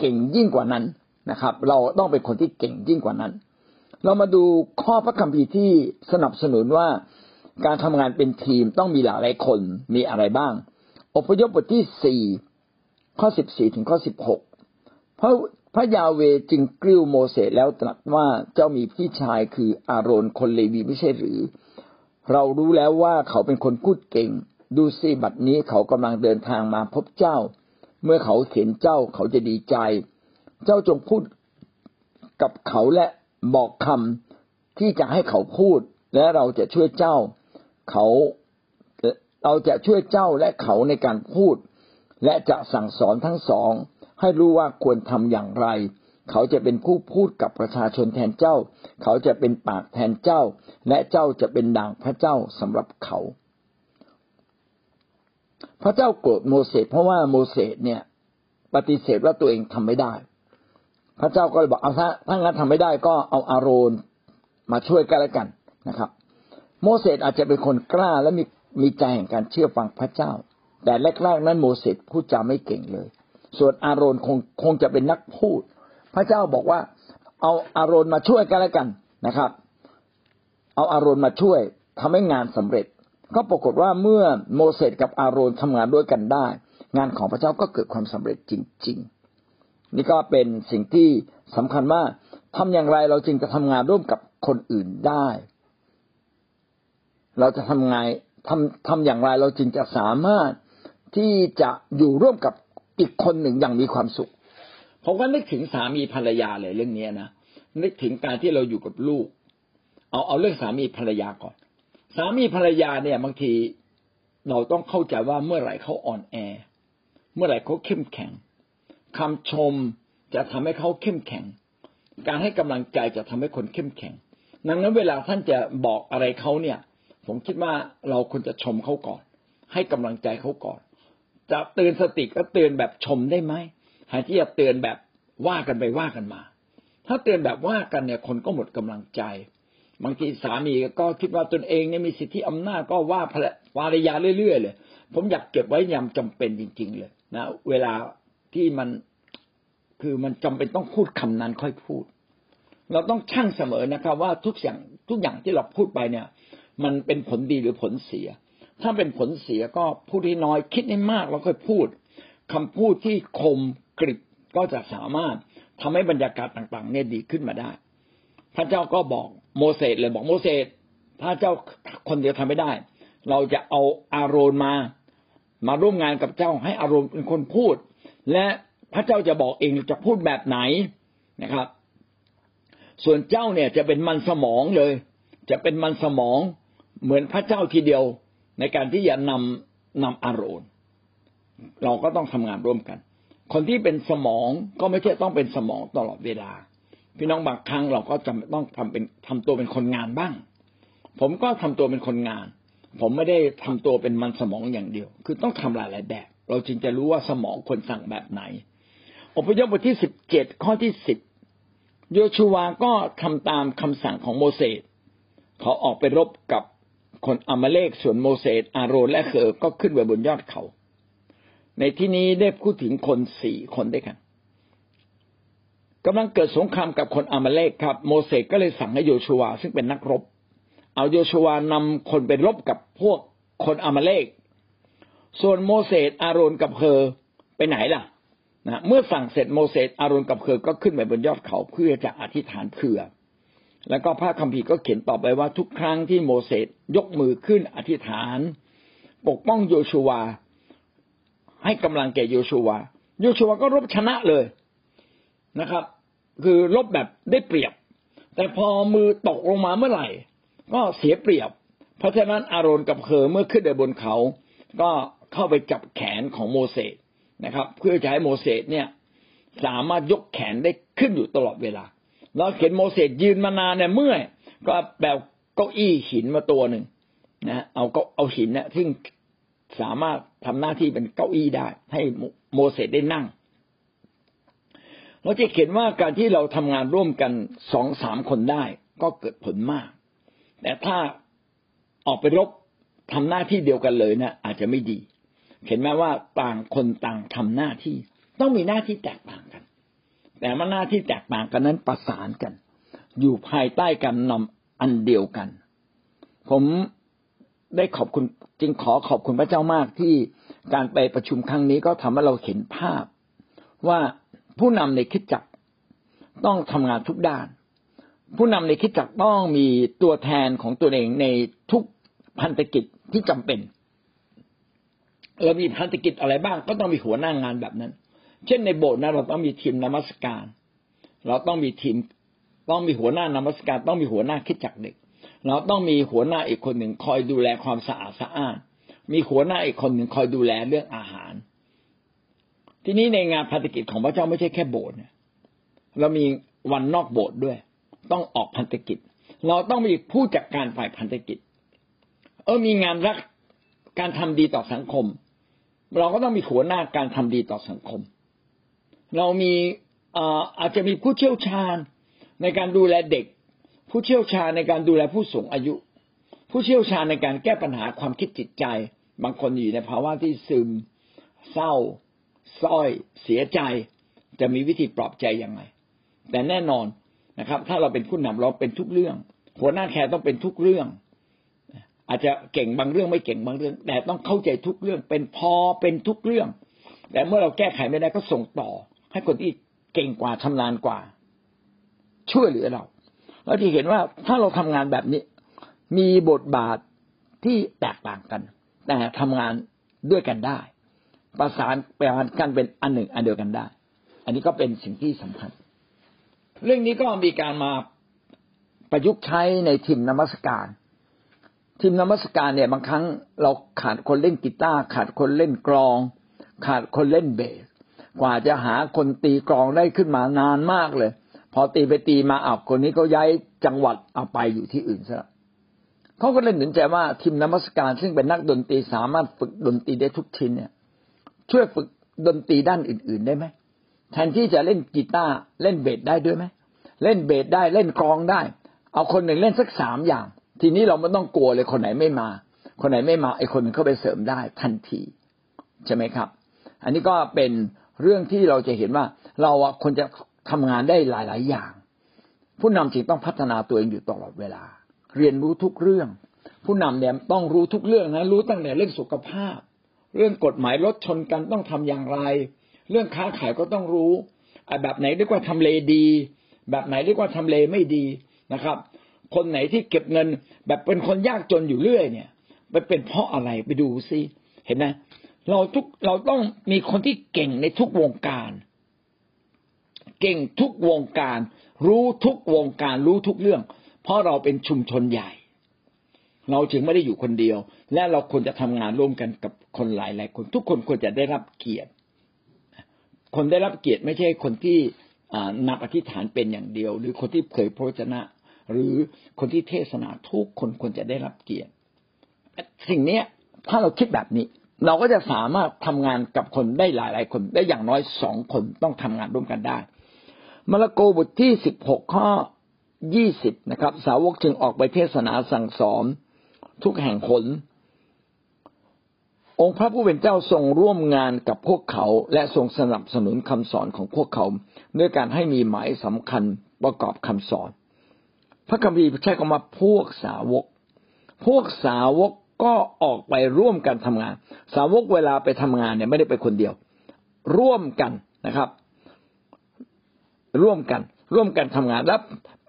เก่งยิ่งกว่านั้นนะครับ เราต้องเป็นคนที่เก่งยิ่งกว่านั้น เรามาดูข้อพระคัมภีร์ที่สนับสนุนว่าการทำงานเป็นทีมต้องมีหลายหลายคน มีอะไรบ้าง อพยพบทที่สี่ข้อสิบสี่ถึงข้อสิบหกพระพระยาเวจึงกริ้วโมเสสแล้วตรัสว่าเจ้ามีพี่ชายคืออาโรนคนเลวีไม่ใช่หรือ เรารู้แล้วว่าเขาเป็นคนพูดเก่ง ดูสิบัดนี้เขากำลังเดินทางมาพบเจ้า เมื่อเขาเห็นเจ้าเขาจะดีใจ เจ้าจงพูดกับเขาและบอกคำที่จะให้เขาพูด และเราจะช่วยเจ้า เขาเราจะช่วยเจ้าและเขาในการพูด และจะสั่งสอนทั้งสอง ให้รู้ว่าควรทำอย่างไร เขาจะเป็นผู้พูดกับประชาชนแทนเจ้า เขาจะเป็นปากแทนเจ้า และเจ้าจะเป็นด่างพระเจ้าสำหรับเขา พระเจ้าโกรธโมเสสเพราะว่าโมเสสเนี่ย ปฏิเสธว่าตัวเองทำไม่ได้ พระเจ้าก็เลยบอกเอาถ้าถ้างั้นทำไม่ได้ก็เอาอาโรนมาช่วยกันแล้วกันนะครับ โมเสสอาจจะเป็นคนกล้าและมีมีใจแห่งการเชื่อฟังพระเจ้า แต่แรกๆนั้นโมเสสพูดจาไม่เก่งเลย ส่วนอาโรนคงคงจะเป็นนักพูด พระเจ้าบอกว่า เอาอาโรนมาช่วยกันแล้วกันนะครับ เอาอาโรนมาช่วยทำให้งานสำเร็จ ก็ปรากฏว่าเมื่อโมเสสกับอาโรนทำงานด้วยกันได้ งานของพระเจ้าก็เกิดความสำเร็จจริง ๆ นี่ก็เป็นสิ่งที่สำคัญว่าทำอย่างไรเราจึงจะทำงานร่วมกับคนอื่นได้ เราจะทำไงทำทำอย่างไรเราจึงจะสามารถที่จะอยู่ร่วมกับอีกคนหนึ่งอย่างมีความสุข ผมก็นึกถึงสามีภรรยาเลยเรื่องนี้นะนึกถึงการที่เราอยู่กับลูก เอาเอาเรื่องสามีภรรยาก่อน สามีภรรยาเนี่ยบางทีเราต้องเข้าใจว่าเมื่อไหร่เขาอ่อนแอ เมื่อไหร่เขาเข้มแข็งคำชมจะทำให้เขาเข้มแข็ง การให้กำลังใจจะทำให้คนเข้มแข็ง ดังนั้นเวลาท่านจะบอกอะไรเขาเนี่ย ผมคิดว่าเราควรจะชมเขาก่อน ให้กำลังใจเขาก่อน จะเตือนสติก็เตือนแบบชมได้ไหมหายที่จะเตือนแบบว่ากันไปว่ากันมา ถ้าเตือนแบบว่ากันเนี่ยคนก็หมดกำลังใจ บางทีสามีก็คิดว่าตนเองเนี่ยมีสิทธิอำนาจก็ว่าภรรยาเรื่อยๆเลย ผมอยากเก็บไว้ยามจำเป็นจริง ๆ เลยนะเวลาที่มันคือมันจำเป็นต้องพูดคำนั้นค่อยพูด เราต้องชั่งเสมอนะครับ ว่าทุกอย่างทุกอย่างที่เราพูดไปเนี่ย มันเป็นผลดีหรือผลเสีย ถ้าเป็นผลเสียก็พูดให้น้อย คิดให้มากแล้วค่อยพูดคำพูดที่คมกริบก็จะสามารถทำให้บรรยากาศต่างๆ เนี่ยดีขึ้นมาได้ พระเจ้าก็บอกโมเสสเลยบอกโมเสสพระเจ้าคนเดียวทำไม่ได้ เราจะเอาอาโรนมา มาร่วมงานกับเจ้าให้อารมณ์เป็นคนพูด และพระเจ้าจะบอกเองจะพูดแบบไหนนะครับ ส่วนเจ้าเนี่ยจะเป็นมันสมองเลย จะเป็นมันสมองเหมือนพระเจ้าทีเดียวในการที่จะนำนำอารมณ์เราก็ต้องทำงานร่วมกัน คนที่เป็นสมองก็ไม่ใช่ต้องเป็นสมองตลอดเวลา พี่น้องบางครั้งเราก็จะต้องทำเป็นทำตัวเป็นคนงานบ้าง ผมก็ทำตัวเป็นคนงาน ผมไม่ได้ทำตัวเป็นมันสมองอย่างเดียว คือต้องทำหลายหลายแบบ เราจึงจะรู้ว่าสมองคนสั่งแบบไหน อพยพบทที่สิบเจ็ดข้อที่สิบโยชูวาก็ทำตามคำสั่งของโมเสสเขาออกไปรบกับคนอามาเลกส่วนโมเสสอาโรนและเคอก็ขึ้นไปบนยอดเขา ในที่นี้ได้พูดถึงคนสี่คนด้วยกัน กำลังเกิดสงครามกับคนอามาเลกครับ โมเสสก็เลยสั่งให้โยชัวซึ่งเป็นนักรบ เอาโยชัวนำคนไปรบกับพวกคนอามาเลก ส่วนโมเสสอาโรนกับเคอไปไหนล่ะนะเมื่อสั่งเสร็จโมเสสอาโรนกับเคอก็ขึ้นไปบนยอดเขาเพื่อจะอธิษฐานเผื่อ แล้วก็พระคัมภีร์ก็เขียนต่อไปว่าทุกครั้งที่โมเสสยกมือขึ้นอธิษฐาน ปกป้องโยชูวให้กำลังแก่โยชูวโยชูวก็รบชนะเลย นะครับ คือรบแบบได้เปรียบ แต่พอมือตกลงมาเมื่อไหร่ ก็เสียเปรียบ เพราะฉะนั้นอารอนกับเคอเมื่อขึ้นไปบนเขา ก็เข้าไปจับแขนของโมเสสนะครับ เพื่อจะให้โมเสสเนี่ย สามารถยกแขนได้ขึ้นอยู่ตลอดเวลาเราเห็นโมเสสยืนมานานเนี่ยเมื่อยก็แบบเก้าอี้หินมาตัวหนึ่งนะเอาก็เอาหินเนี่ยซึ่งสามารถทำหน้าที่เป็นเก้าอี้ได้ ให้โมเสสได้นั่ง เราจะเห็นว่าการที่เราทำงานร่วมกันสองสามคนได้ ก็เกิดผลมาก แต่ถ้าออกไปรบทำหน้าที่เดียวกันเลยนะอาจจะไม่ดี เห็นไหมว่าต่างคนต่างทำหน้าที่ ต้องมีหน้าที่แตกต่างกัน แต่มันหน้าที่แตกต่างกันนั้นประสานกัน อยู่ภายใต้กันนำอันเดียวกัน ผมได้ขอบคุณจึงขอขอบคุณพระเจ้ามากที่การไปประชุมครั้งนี้ก็ทำให้เราเห็นภาพว่า ผู้นำในคิดจักต้องทำงานทุกด้าน ผู้นำในคิดจักต้องมีตัวแทนของตัวเองในทุกพันธกิจที่จำเป็นเรามีพันธกิจอะไรบ้าง ก็ต้องมีหัวหน้างงานแบบนั้น เช่นในโบสถ์นะเราต้องมีทีมนมัสการ เราต้องมีทีมต้องมีหัวหน้านมัสการ ต้องมีหัวหน้าคิดจักเด็ก เราต้องมีหัวหน้าอีกคนหนึ่งคอยดูแลความสะอาดสะอ้านมีหัวหน้าอีกคนหนึ่งคอยดูแลเรื่องอาหาร ทีนี้ในงานพันธกิจของพระเจ้าไม่ใช่แค่โบสถ์เรามีวันนอกโบสถ์ด้วย ต้องออกพันธกิจ เราต้องมีผู้จัดการฝ่ายพันธกิจ เออมีงานรักการทำดีต่อสังคม เราก็ต้องมีหัวหน้าการทำดีต่อสังคม เรามีอาจจะมีผู้เชี่ยวชาญในการดูแลเด็ก ผู้เชี่ยวชาญในการดูแลผู้สูงอายุ ผู้เชี่ยวชาญในการแก้ปัญหาความคิดจิตใจ บางคนอยู่ในภาวะที่ซึม เศร้า ส้อยเสียใจ จะมีวิธีปลอบใจยังไง แต่แน่นอนนะครับ ถ้าเราเป็นผู้นำเราเป็นทุกเรื่อง หัวหน้าแคร์ต้องเป็นทุกเรื่อง อาจจะเก่งบางเรื่องไม่เก่งบางเรื่อง แต่ต้องเข้าใจทุกเรื่อง เป็นพอเป็นทุกเรื่อง แต่เมื่อเราแก้ไขไม่ได้ก็ส่งต่อ ให้คนที่เก่งกว่าชำนาญกว่า ช่วยเหลือเราเราที่เห็นว่าถ้าเราทำงานแบบนี้ มีบทบาทที่แตกต่างกัน แต่ทำงานด้วยกันได้ ประสานไปกันเป็นอันหนึ่ง อันเดียวกันได้ อันนี้ก็เป็นสิ่งที่สำคัญ เรื่องนี้ก็มีการมาประยุกต์ใช้ในทีมนมัสการ ทีมนมัสการเนี่ยบางครั้งเราขาดคนเล่นกีตาร์ขาดคนเล่นกลอง ขาดคนเล่นเบสกว่าจะหาคนตีกลองได้ขึ้นมานานมากเลย พอตีไปตีมาอับคนนี้ก็ย้ายจังหวัดเอาไปอยู่ที่อื่นซะเขาก็เลยหนุนใจว่าทีมนมัสการ ซึ่งเป็นนักดนตรีสามารถฝึกดนตรีได้ทุกชิ้นเนี่ย ช่วยฝึกดนตรีด้านอื่น ๆได้ไหมแทนที่จะเล่นกีตาร์เล่นเบสได้ด้วยไหมเล่นเบสได้เล่นกลองได้ เอาคนหนึ่งเล่นสักสามอย่าง ทีนี้เราไม่ต้องกลัวเลยคนไหนไม่มา คนไหนไม่มาไอ้คนนึงเข้าไปเสริมได้ทันที ใช่ไหมครับ อันนี้ก็เป็นเรื่องที่เราจะเห็นว่าเราควรจะทำงานได้หลาย ๆ อย่าง ผู้นำจึงต้องพัฒนาตัวเองอยู่ตลอดเวลา เรียนรู้ทุกเรื่อง ผู้นำเนี่ยต้องรู้ทุกเรื่องนะรู้ตั้งแต่เรื่องสุขภาพ เรื่องกฎหมายรถชนกันต้องทำอย่างไร เรื่องค้าขายก็ต้องรู้แบบไหนเรียกว่าทำเลดี แบบไหนเรียกว่าทำเลไม่ดีนะครับ คนไหนที่เก็บเงิน แบบเป็นคนยากจนอยู่เรื่อยเนี่ยไปเป็นเพราะอะไรไปดูซิเห็นไหมเราทุกเราต้องมีคนที่เก่งในทุกวงการ เก่งทุกวงการ รู้ทุกวงการรู้ทุกเรื่อง เพราะเราเป็นชุมชนใหญ่ เราจึงไม่ได้อยู่คนเดียว และเราควรจะทำงานร่วมกันกับคนหลายหลายคน ทุกคนควรจะได้รับเกียรติ คนได้รับเกียรติไม่ใช่คนที่นักอธิษฐานเป็นอย่างเดียว หรือคนที่เผยพระวจนะ หรือคนที่เทศนาทุกคนควรจะได้รับเกียรติ สิ่งนี้ถ้าเราคิดแบบนี้ เราก็จะสามารถทำงานกับคนได้หลายหลายคน ได้อย่างน้อยสองคนต้องทำงานร่วมกันได้มาระโกบทที่สิบหกข้อยี่สิบนะครับ สาวกจึงออกไปเทศนาสั่งสอน ทุกแห่งขนองค์พระผู้เป็นเจ้าทรงร่วมงานกับพวกเขา และทรงสนับสนุนคำสอนของพวกเขา ด้วยการให้มีหมายสำคัญประกอบคำสอน พระคัมภีร์ใช้คำว่าพวกสาวก พวกสาวกก็ออกไปร่วมกันทำงาน สาวกเวลาไปทำงานเนี่ยไม่ได้ไปคนเดียว ร่วมกันนะครับ ร่วมกัน ร่วมกันทำงานแล้ว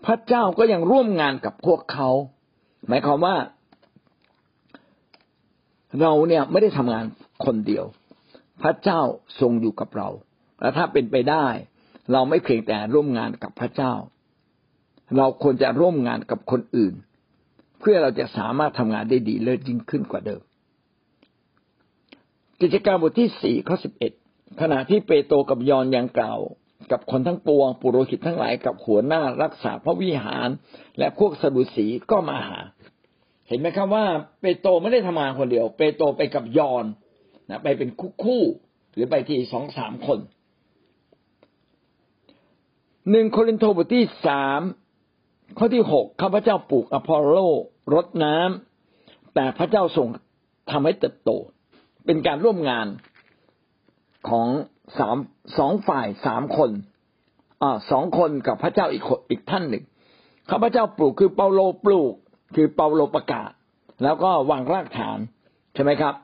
พระเจ้าก็ยังร่วมงานกับพวกเขา หมายความว่า เราเนี่ยไม่ได้ทำงานคนเดียว พระเจ้าทรงอยู่กับเรา และถ้าเป็นไปได้ เราไม่เพียงแต่ร่วมงานกับพระเจ้า เราควรจะร่วมงานกับคนอื่น เพื่อเราจะสามารถทำงานได้ดีเลิศยิ่งขึ้นกว่าเดิม กิจการบทที่สี่ข้อสิบเอ็ดขณะที่เปโตรกับยอนยังกล่าวกับคนทั้งปวงปุโรหิตทั้งหลายกับหัวหน้ารักษาพระวิหาร และพวกสดุสีก็มาหา เห็นไหมครับว่าเปโตรไม่ได้ทำงานคนเดียว เปโตรไปกับยอนนะไปเป็นคู่คู่หรือไปที่สองสามคนหนึ่งโครินธ์บทที่สามข้อที่หกข้าพเจ้าปลูกอพอลโลรดน้ำแต่พระเจ้าทรงทำให้เติบโต เป็นการร่วมงานของสามสองฝ่ายสามคนอ่าสองคนกับพระเจ้าอีกอีกท่านหนึ่งข้าพเจ้าปลูกคือเปาโลปลูก คือเปาโลประกาศ แล้วก็วางรากฐานใช่ไหมครับ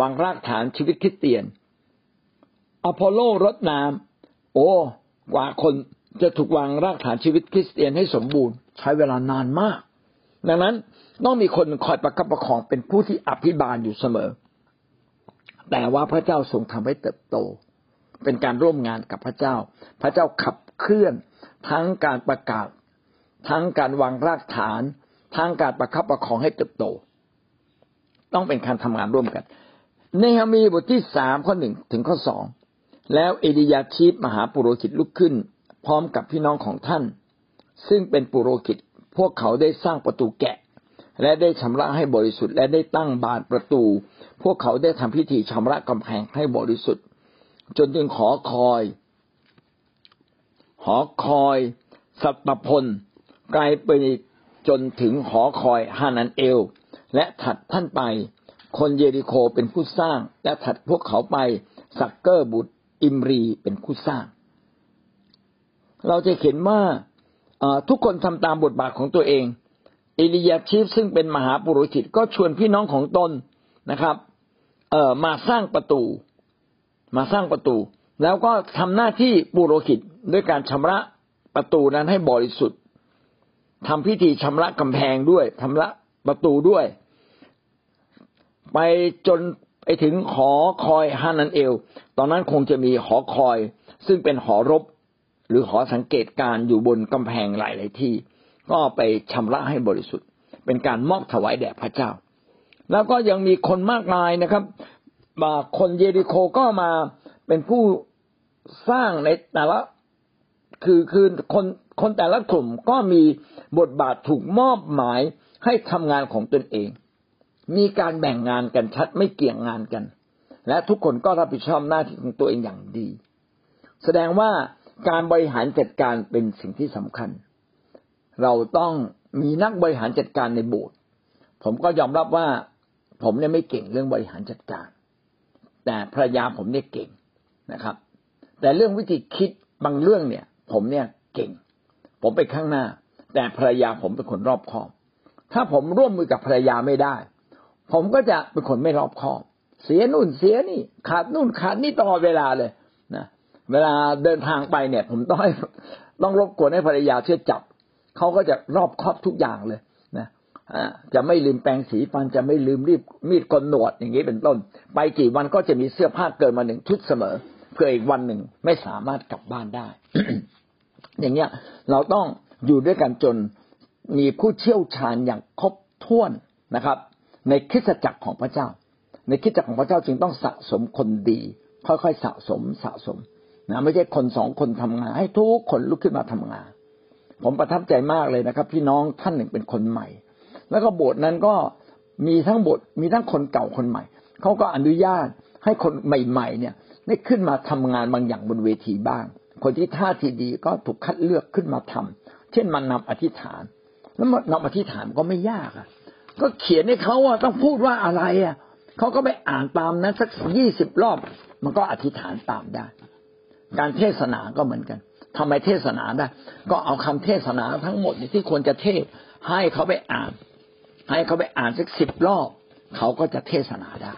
วางรากฐานชีวิตคริสเตียน อพอลโลรดน้ำโอ้กว่าคนจะถูกวางรากฐานชีวิตคริสเตียนให้สมบูรณ์ใช้เวลานานมาก ดังนั้นต้องมีคนคอยประคับประคองเป็นผู้ที่อภิบาลอยู่เสมอ แต่ว่าพระเจ้าทรงทำให้เติบโต เป็นการร่วมงานกับพระเจ้า พระเจ้าขับเคลื่อนทั้งการประกาศ ทั้งการวางรากฐาน ทั้งการประคับประคองให้เติบโต ต้องเป็นการทำงานร่วมกันเนฮามีบทที่สามข้อหนึ่งถึงข้อสองแล้วเอลียาชีพมหาปุโรหิตลุกขึ้น พร้อมกับพี่น้องของท่าน ซึ่งเป็นปุโรหิตพวกเขาได้สร้างประตูแกะ และได้ชำระให้บริสุทธิ์และได้ตั้งบานประตู พวกเขาได้ทำพิธีชำระกำแพงให้บริสุทธิ์ จนถึงขอคอย หอคอย สัตพลไกลไป จนถึงหอคอยฮานันเอล และถัดท่านไป คนเยริโคเป็นผู้สร้าง และถัดพวกเขาไปสักเกอร์บุตรอิมรีเป็นผู้สร้าง เราจะเห็นว่าทุกคนทำตามบทบาทของตัวเองเอลียาชีฟซึ่งเป็นมหาปุโรหิตก็ชวนพี่น้องของตนนะครับเอ่อมาสร้างประตู มาสร้างประตู แล้วก็ทำหน้าที่ปุโรหิตด้วยการชำระประตูนั้นให้บริสุทธิ์ ทำพิธีชำระกำแพงด้วยชำระประตูด้วย ไปจนไปถึงหอคอยฮานันเอล ตอนนั้นคงจะมีหอคอย ซึ่งเป็นหอรบ หรือหอสังเกตการอยู่บนกำแพงหลายๆที่ ก็ไปชำระให้บริสุทธิ์ เป็นการมอบถวายแด่พระเจ้า แล้วก็ยังมีคนมากมายนะครับคนเยริโคก็มาเป็นผู้สร้างในแต่ละคือคือคน คนแต่ละกลุ่มก็มีบทบาทถูกมอบหมายให้ทำงานของตนเอง มีการแบ่งงานกันชัดไม่เกี่ยงงานกัน และทุกคนก็รับผิดชอบหน้าที่ของตัวเองอย่างดี แสดงว่าการบริหารจัดการเป็นสิ่งที่สำคัญ เราต้องมีนักบริหารจัดการในโบสถ์ผมก็ยอมรับว่า ผมเนี่ยไม่เก่งเรื่องบริหารจัดการ แต่ภรรยาผมเนี่ยเก่งนะครับ แต่เรื่องวิธีคิดบางเรื่องเนี่ย ผมเนี่ยเก่ง ผมไปข้างหน้า แต่ภรรยาผมเป็นคนรอบคอบ ถ้าผมร่วมมือกับภรรยาไม่ได้ ผมก็จะเป็นคนไม่รอบคอบ เสียนู่นเสียนี่ ขาดนู่นขาดนี่ตลอดเวลาเลยนะเวลาเดินทางไปเนี่ย ผมต้องให้ต้องรบกวนให้ภรรยาช่วยจับเขาก็จะรอบคอบทุกอย่างเลยนะจะไม่ลืมแปรงสีฟันจะไม่ลืมรีบมีดกลหนวดอย่างนี้เป็นต้น ไปกี่วันก็จะมีเสื้อผ้าเกินมาหนึ่งชุดเสมอเพื่ออีกวันหนึ่งไม่สามารถกลับบ้านได้ อย่างเงี้ยเราต้องอยู่ด้วยกันจนมีผู้เชี่ยวชาญอย่างครบถ้วนนะครับ ในคิดจักรของพระเจ้า ในคิดจักรของพระเจ้าจึงต้องสะสมคนดี ค่อยๆสะสมสะสมนะไม่ใช่คนสองคนทำงาน ให้ทุกคนลุกขึ้นมาทำงาน ผมประทับใจมากเลยนะครับ พี่น้องท่านหนึ่งเป็นคนใหม่ แล้วก็โบสถ์นั้นก็มีทั้งบทมีทั้งคนเก่าคนใหม่เขาก็อนุญาตให้คนใหม่ ๆ เนี่ยได้ขึ้นมาทำงานบางอย่างบนเวทีบ้าง คนที่ท่าทีดีก็ถูกคัดเลือกขึ้นมาทำเช่นมันนำอธิษฐาน แล้วนำอธิษฐานก็ไม่ยากอะ ก็เขียนให้เขาว่าต้องพูดว่าอะไรอะเขาก็ไปอ่านตามนั้นสักยี่สิบรอบ มันก็อธิษฐานตามได้ การเทศนาก็เหมือนกันทำไมเทศนาได้ ก็เอาคำเทศนาทั้งหมดที่ควรจะเทศให้เขาไปอ่าน ให้เขาไปอ่านสักสิบรอบเขาก็จะเทศนาได้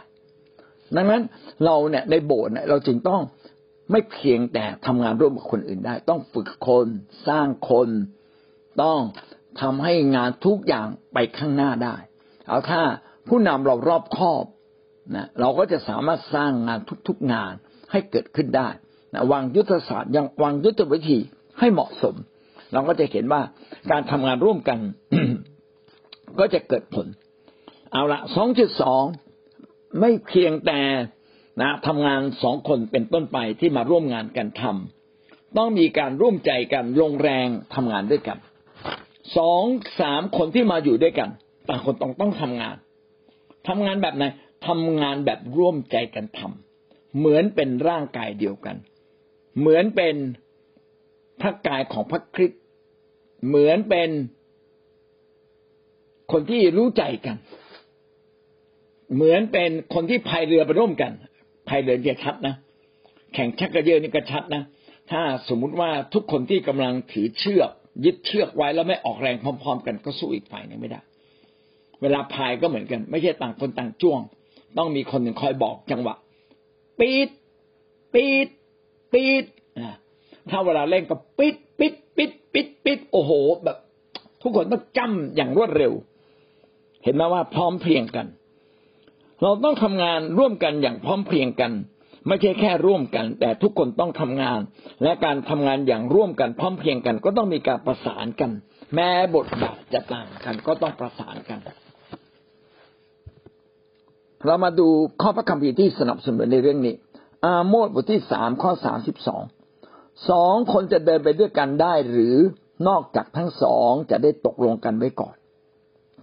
ดังนั้นเราเนี่ยในโบสถ์เนี่ยเราจึงต้อง ไม่เพียงแต่ทำงานร่วมกับคนอื่นได้ ต้องฝึกคนสร้างคนต้องทำให้งานทุกอย่างไปข้างหน้าได้ เอาถ้าผู้นำเรารอบคอบนะเราก็จะสามารถสร้างงานทุกๆงานให้เกิดขึ้นได้นะวางยุทธศาสตร์ยังวางยุทธวิธีให้เหมาะสม เราก็จะเห็นว่าการทำงานร่วมกัน ก็จะเกิดผล เอาละสองจุดสองไม่เพียงแต่ นะทำงานสองคนเป็นต้นไปที่มาร่วมงานกันทำต้องมีการร่วมใจกันลงแรงทำงานด้วยกันสองสามคนที่มาอยู่ด้วยกันต่างคนต้องต้องทำงานทำงานแบบไหนทำงานแบบร่วมใจกันทำเหมือนเป็นร่างกายเดียวกัน เหมือนเป็นพระกายของพระคริสต์เหมือนเป็นคนที่รู้ใจกัน เหมือนเป็นคนที่พายเรือไปร่วมกัน ภายเรือจะชัดนะ แข่งชักกระเยอะนี่ก็ชัดนะ ถ้าสมมุติว่าทุกคนที่กำลังถือเชือกยึดเชือกไว้แล้วไม่ออกแรงพร้อม ๆ กันก็สู้อีกฝ่ายนึงไม่ได้ เวลาพายก็เหมือนกัน ไม่ใช่ต่างคนต่างจ้วง ต้องมีคนหนึ่งคอยบอกจังหวะปีดปีดปีดถ้าเวลาเล่นก็ปิดปิดปิดปิดปิดโอ้โห แบบ ทุกคนต้องจำอย่างรวดเร็ว เห็นไหมว่าพร้อมเพรียงกัน เราต้องทำงานร่วมกันอย่างพร้อมเพรียงกัน ไม่ใช่แค่ร่วมกัน แต่ทุกคนต้องทำงาน และการทำงานอย่างร่วมกันพร้อมเพรียงกัน ก็ต้องมีการประสานกัน แม้บทบาทจะต่างกัน ก็ต้องประสานกัน เรามาดูข้อพระคัมภีร์ที่สนับสนุนในเรื่องนี้ อาโมดบทที่สามข้อสามสิบสองสองคนจะเดินไปด้วยกันได้หรือนอกจากทั้งสองจะได้ตกลงกันไว้ก่อน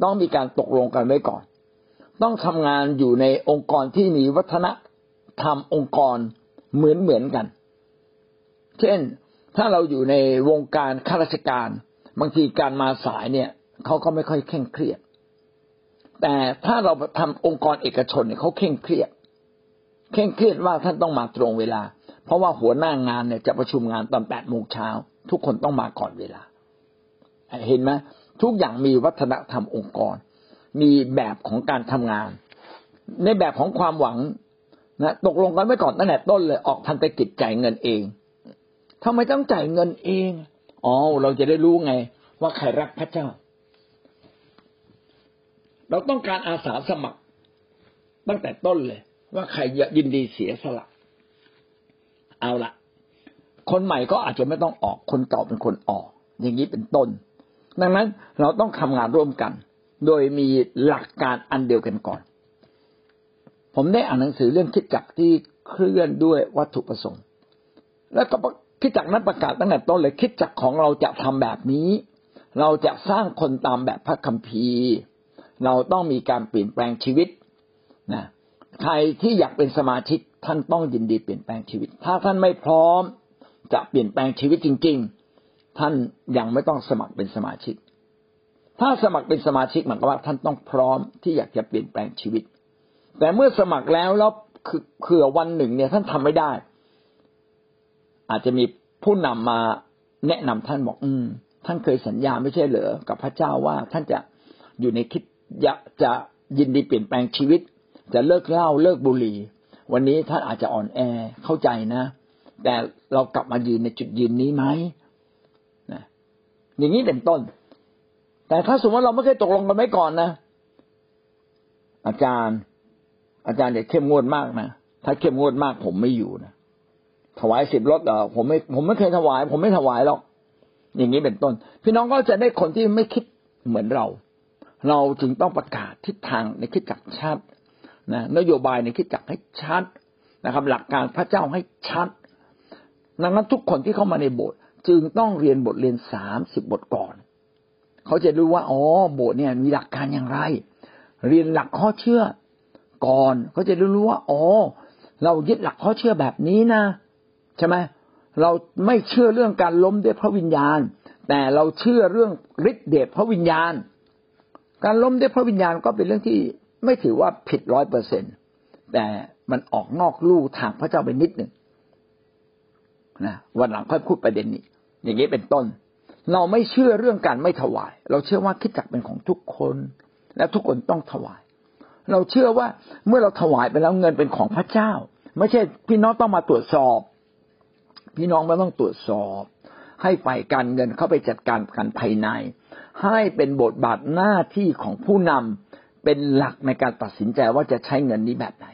ต้องมีการตกลงกันไว้ก่อน ต้องทำงานอยู่ในองค์กรที่มีวัฒนธรรมองค์กรเหมือนเหมือนกัน เช่นถ้าเราอยู่ในวงการข้าราชการ บางทีการมาสายเนี่ยเขาก็ไม่ค่อยเคร่งเครียด แต่ถ้าเราทำองค์กรเอกชนเนี่ยเขาเคร่งเครียดเคร่งเครียดว่าท่านต้องมาตรงเวลา เพราะว่าหัวหน้างานเนี่ยจะประชุมงานตอนแปดโมงเช้าทุกคนต้องมาก่อนเวลา เห็นไหมทุกอย่างมีวัฒนธรรมองค์กร มีแบบของการทำงาน ในแบบของความหวังนะตกลงกันไว้ก่อนตั้งแต่ต้นเลยออกพันธกิจจ่ายเงินเองทำไมต้องจ่ายเงินเองอ๋อเราจะได้รู้ไง ว่าใครรักพระเจ้า เราต้องการอาสาสมัคร ตั้งแต่ต้นเลย ว่าใครยินดีเสียสละ เอาละคนใหม่ก็อาจจะไม่ต้องออกคนเก่าเป็นคนออก อย่างนี้เป็นต้น ดังนั้นเราต้องทำงานร่วมกัน โดยมีหลักการอันเดียวกันก่อน ผมได้อ่านหนังสือเรื่องคิดจักที่เคลื่อนด้วยวัตถุประสงค์ แล้วก็คิดจักนั้นประกาศตั้งแต่ต้นเลยคิดจักของเราจะทำแบบนี้ เราจะสร้างคนตามแบบพระคัมภีร์ เราต้องมีการเปลี่ยนแปลงชีวิตนะใครที่อยากเป็นสมาชิกท่านต้องยินดีเปลี่ยนแปลงชีวิต ถ้าท่านไม่พร้อมจะเปลี่ยนแปลงชีวิตจริง ๆ ท่านยังไม่ต้องสมัครเป็นสมาชิก ถ้าสมัครเป็นสมาชิกหมายความว่าท่านต้องพร้อมที่อยากจะเปลี่ยนแปลงชีวิต แต่เมื่อสมัครแล้วแล้วคือเผื่อวันหนึ่งเนี่ยท่านทำไม่ได้ อาจจะมีผู้นำมาแนะนำท่านบอก อืม ท่านเคยสัญญาไม่ใช่เหรอกับพระเจ้าว่าท่านจะอยู่ในคิดอยากจะยินดีเปลี่ยนแปลงชีวิต จะเลิกเหล้าเลิกบุหรี่ วันนี้ท่านอาจจะอ่อนแอเข้าใจนะ แต่เรากลับมายืนในจุดยืนนี้ไหมนะอย่างนี้เป็นต้น แต่ถ้าสมมติเราไม่เคยตกลงกันไว้ก่อนนะ อาจารย์ อาจารย์เด็กเข้มงวดมากนะถ้าเข้มงวดมากผมไม่อยู่นะถวายสิบรถเออผมไม่ ผมไม่เคยถวาย ผมไม่ถวายหรอกอย่างนี้เป็นต้น พี่น้องก็จะได้คนที่ไม่คิดเหมือนเรา เราจึงต้องประกาศทิศทางในคิดจักชัดนะนโยบายในคิดจักให้ชัดนะครับ หลักการพระเจ้าให้ชัด ดังนั้นทุกคนที่เข้ามาในโบสถ์จึงต้องเรียนบทเรียนสามสิบบทก่อน เขาจะรู้ว่าอ๋อโบสถ์เนี่ยมีหลักการอย่างไร เรียนหลักข้อเชื่อ ก่อนเขาจะด้รู้ว่าอ๋อเรายึดหลักข้อเชื่อแบบนี้นะใช่ไหมเราไม่เชื่อเรื่องการล้มด้วยพระวิญญาณ แต่เราเชื่อเรื่องฤทธิ์เดชพระวิญญาณ การล้มด้วยพระวิญญาณก็เป็นเรื่องที่ไม่ถือว่าผิดร้อยเปอร์เซ็นแต่มันออกนอกลู่ทางพระเจ้าไปนิดหนึ่งนะวันหลังค่อยพูดประเด็นนี้ อย่างนี้เป็นต้น เราไม่เชื่อเรื่องการไม่ถวาย เราเชื่อว่าคิดจักเป็นของทุกคน และทุกคนต้องถวาย เราเชื่อว่าเมื่อเราถวายไปแล้วเงินเป็นของพระเจ้า ไม่ใช่พี่น้องต้องมาตรวจสอบ พี่น้องไม่ต้องตรวจสอบ ให้ฝ่ายการเงินเข้าไปจัดการกันภายใน ให้เป็นบทบาทหน้าที่ของผู้นำเป็นหลักในการตัดสินใจว่าจะใช้เงินนี้แบบไหน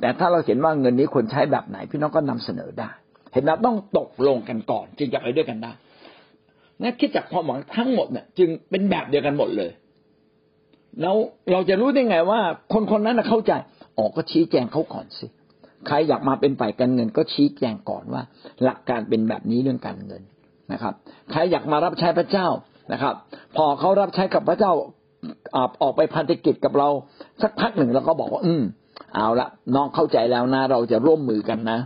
แต่ถ้าเราเห็นว่าเงินนี้ควรใช้แบบไหน พี่น้องก็นำเสนอได้ เห็นไหมต้องตกลงกันก่อนจึงจะไปด้วยกันได้ นั่นคิดจากความหวังทั้งหมดเนี่ยจึงเป็นแบบเดียวกันหมดเลย แล้วเราจะรู้ได้ไงว่า คนคนนั้นเข้าใจออกก็ชี้แจงเขาก่อนสิใครอยากมาเป็นฝ่ายการเงิน ก็ชี้แจงก่อนว่า หลักการเป็นแบบนี้เรื่องการเงินนะครับ ใครอยากมารับใช้พระเจ้านะครับ พอเขารับใช้กับพระเจ้าออกไปพันธกิจกับเราสักพักหนึ่งเราก็บอกว่า อืม เอาละน้องเข้าใจแล้วนะ เราจะร่วมมือกันนะ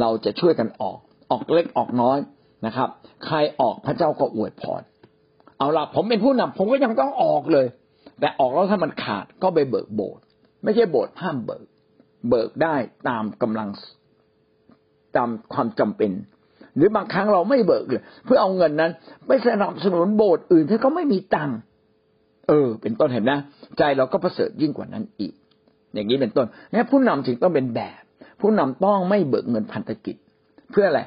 เราจะช่วยกันออก ออกเล็กออกน้อย นะครับ ใครออกพระเจ้าก็อวยพร เอาละผมเป็นผู้นำผมก็ยังต้องออกเลย แต่ออกแล้วถ้ามันขาดก็ไปเบิกโบสถ์ไม่ใช่โบสถ์ห้ามเบิก เบิกได้ตามกำลังตามความจำเป็น หรือบางครั้งเราไม่เบิกเลย เพื่อเอาเงินนั้น ไปสนับสนุนโบสถ์อื่นที่เขาไม่มีตังค์เออ เป็นต้นเห็นนะใจเราก็ประเสริฐยิ่งกว่านั้นอีก อย่างนี้เป็นต้นนี่ผู้นำจึงต้องเป็นแบบ ผู้นำต้องไม่เบิกเงินพันธกิจ เพื่ออะไร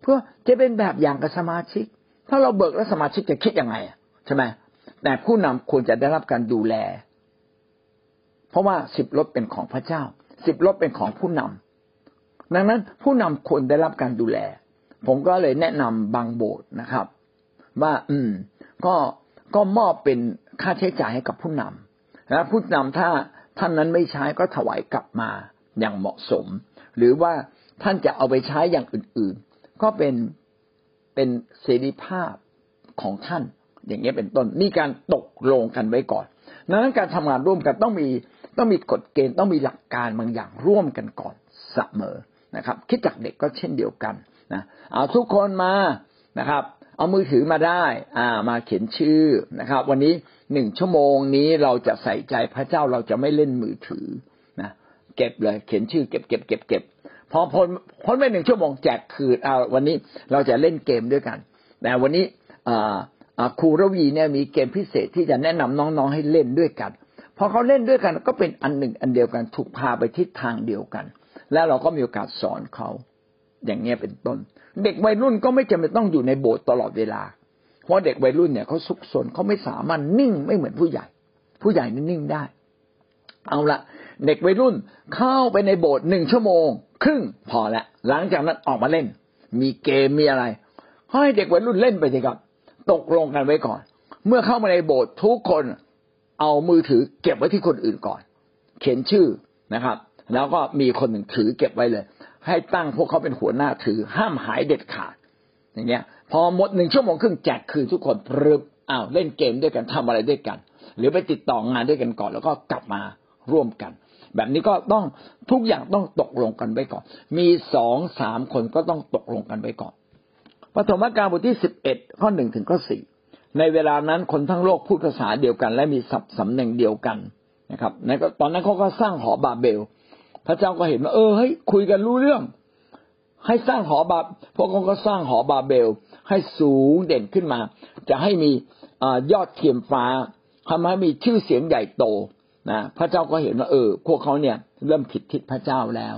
เพื่อจะเป็นแบบอย่างกับสมาชิก ถ้าเราเบิกแล้วสมาชิกจะคิดยังไงใช่ไหมแต่ผู้นำควรจะได้รับการดูแล เพราะว่าสิบรถเป็นของพระเจ้า สิบรถเป็นของผู้นำดังนั้นผู้นำควรได้รับการดูแล ผมก็เลยแนะนำบางโบสถ์นะครับ ว่าอืม ก็ก็มอบเป็นค่าใช้จ่ายให้กับผู้นำและผู้นำถ้าท่านนั้นไม่ใช้ก็ถวายกลับมาอย่างเหมาะสม หรือว่าท่านจะเอาไปใช้อย่างอื่น ก็เป็นเป็นเสรีภาพของท่าน อย่างเงี้ยเป็นต้นนี่การตกลงกันไว้ก่อนดังนั้นการทำงานร่วมกันต้องมีต้องมีกฎเกณฑ์ต้องมีหลักการบางอย่างร่วมกันก่อนเสมอนะครับ คิดจากเด็กก็เช่นเดียวกันนะเอาทุกคนมานะครับ เอามือถือมาได้ อ่า มาเขียนชื่อนะครับ วันนี้หนึ่งชั่วโมงนี้เราจะใส่ใจพระเจ้าเราจะไม่เล่นมือถือนะเก็บเลย เขียนชื่อเก็บเก็บเก็บเก็บ พอพ้นพ้นไปหนึ่งชั่วโมงแจกคืนเอาวันนี้เราจะเล่นเกมด้วยกันแต่วันนี้ครูระวีเนี่ยมีเกมพิเศษที่จะแนะนำน้องๆให้เล่นด้วยกันพอเขาเล่นด้วยกันก็เป็นอันหนึ่งอันเดียวกันถูกพาไปทิศทางเดียวกัน แล้วเราก็มีโอกาสสอนเขา อย่างเงี้ยเป็นต้น เด็กวัยรุ่นก็ไม่จำเป็นต้องอยู่ในโบสถ์ตลอดเวลา เพราะเด็กวัยรุ่นเนี่ยเขาสุกสนเขาไม่สามารถนิ่งไม่เหมือนผู้ใหญ่ ผู้ใหญ่นี่นิ่งได้ เอาละเด็กวัยรุ่นเข้าไปในโบสถ์หนึ่งชั่วโมง ครึ่งพอและหลังจากนั้นออกมาเล่น มีเกมมีอะไรให้เด็กวัยรุ่นเล่นไปสิครับ ตกลงกันไว้ก่อน เมื่อเข้ามาในโบสถ์ทุกคนเอามือถือเก็บไว้ที่คนอื่นก่อน เขียนชื่อนะครับ แล้วก็มีคนหนึ่งถือเก็บไว้เลย ให้ตั้งพวกเขาเป็นหัวหน้าถือ ห้ามหายเด็ดขาด อย่างเงี้ย พอหมดหนึ่งชั่วโมงครึ่งแจกคืนทุกคนพรึบอ้าวเล่นเกมด้วยกันทำอะไรด้วยกัน หรือไปติดต่องานด้วยกันก่อน แล้วก็กลับมาร่วมกัน แบบนี้ก็ต้องทุกอย่างต้องตกลงกันไว้ก่อน มีสองสามคนก็ต้องตกลงกันไว้ก่อนปฐมกาลบทที่สิบเอ็ดข้อหนึ่งถึงข้อสี่ในเวลานั้นคนทั้งโลกพูดภาษาเดียวกัน และมีสับสำเนียงเดียวกันนะครับในตอนนั้นเขาก็สร้างหอบาเบล พระเจ้าก็เห็นว่าเออเฮ้ยคุยกันรู้เรื่อง ให้สร้างหอบาพวกเขาก็สร้างหอบาเบล ให้สูงเด่นขึ้นมา จะให้มีอยอดเทียมฟ้าทำให้มีชื่อเสียงใหญ่โต นะพระเจ้าก็เห็นว่า เออ พวกเขาเนี่ย เริ่มผิดทิศพระเจ้าแล้ว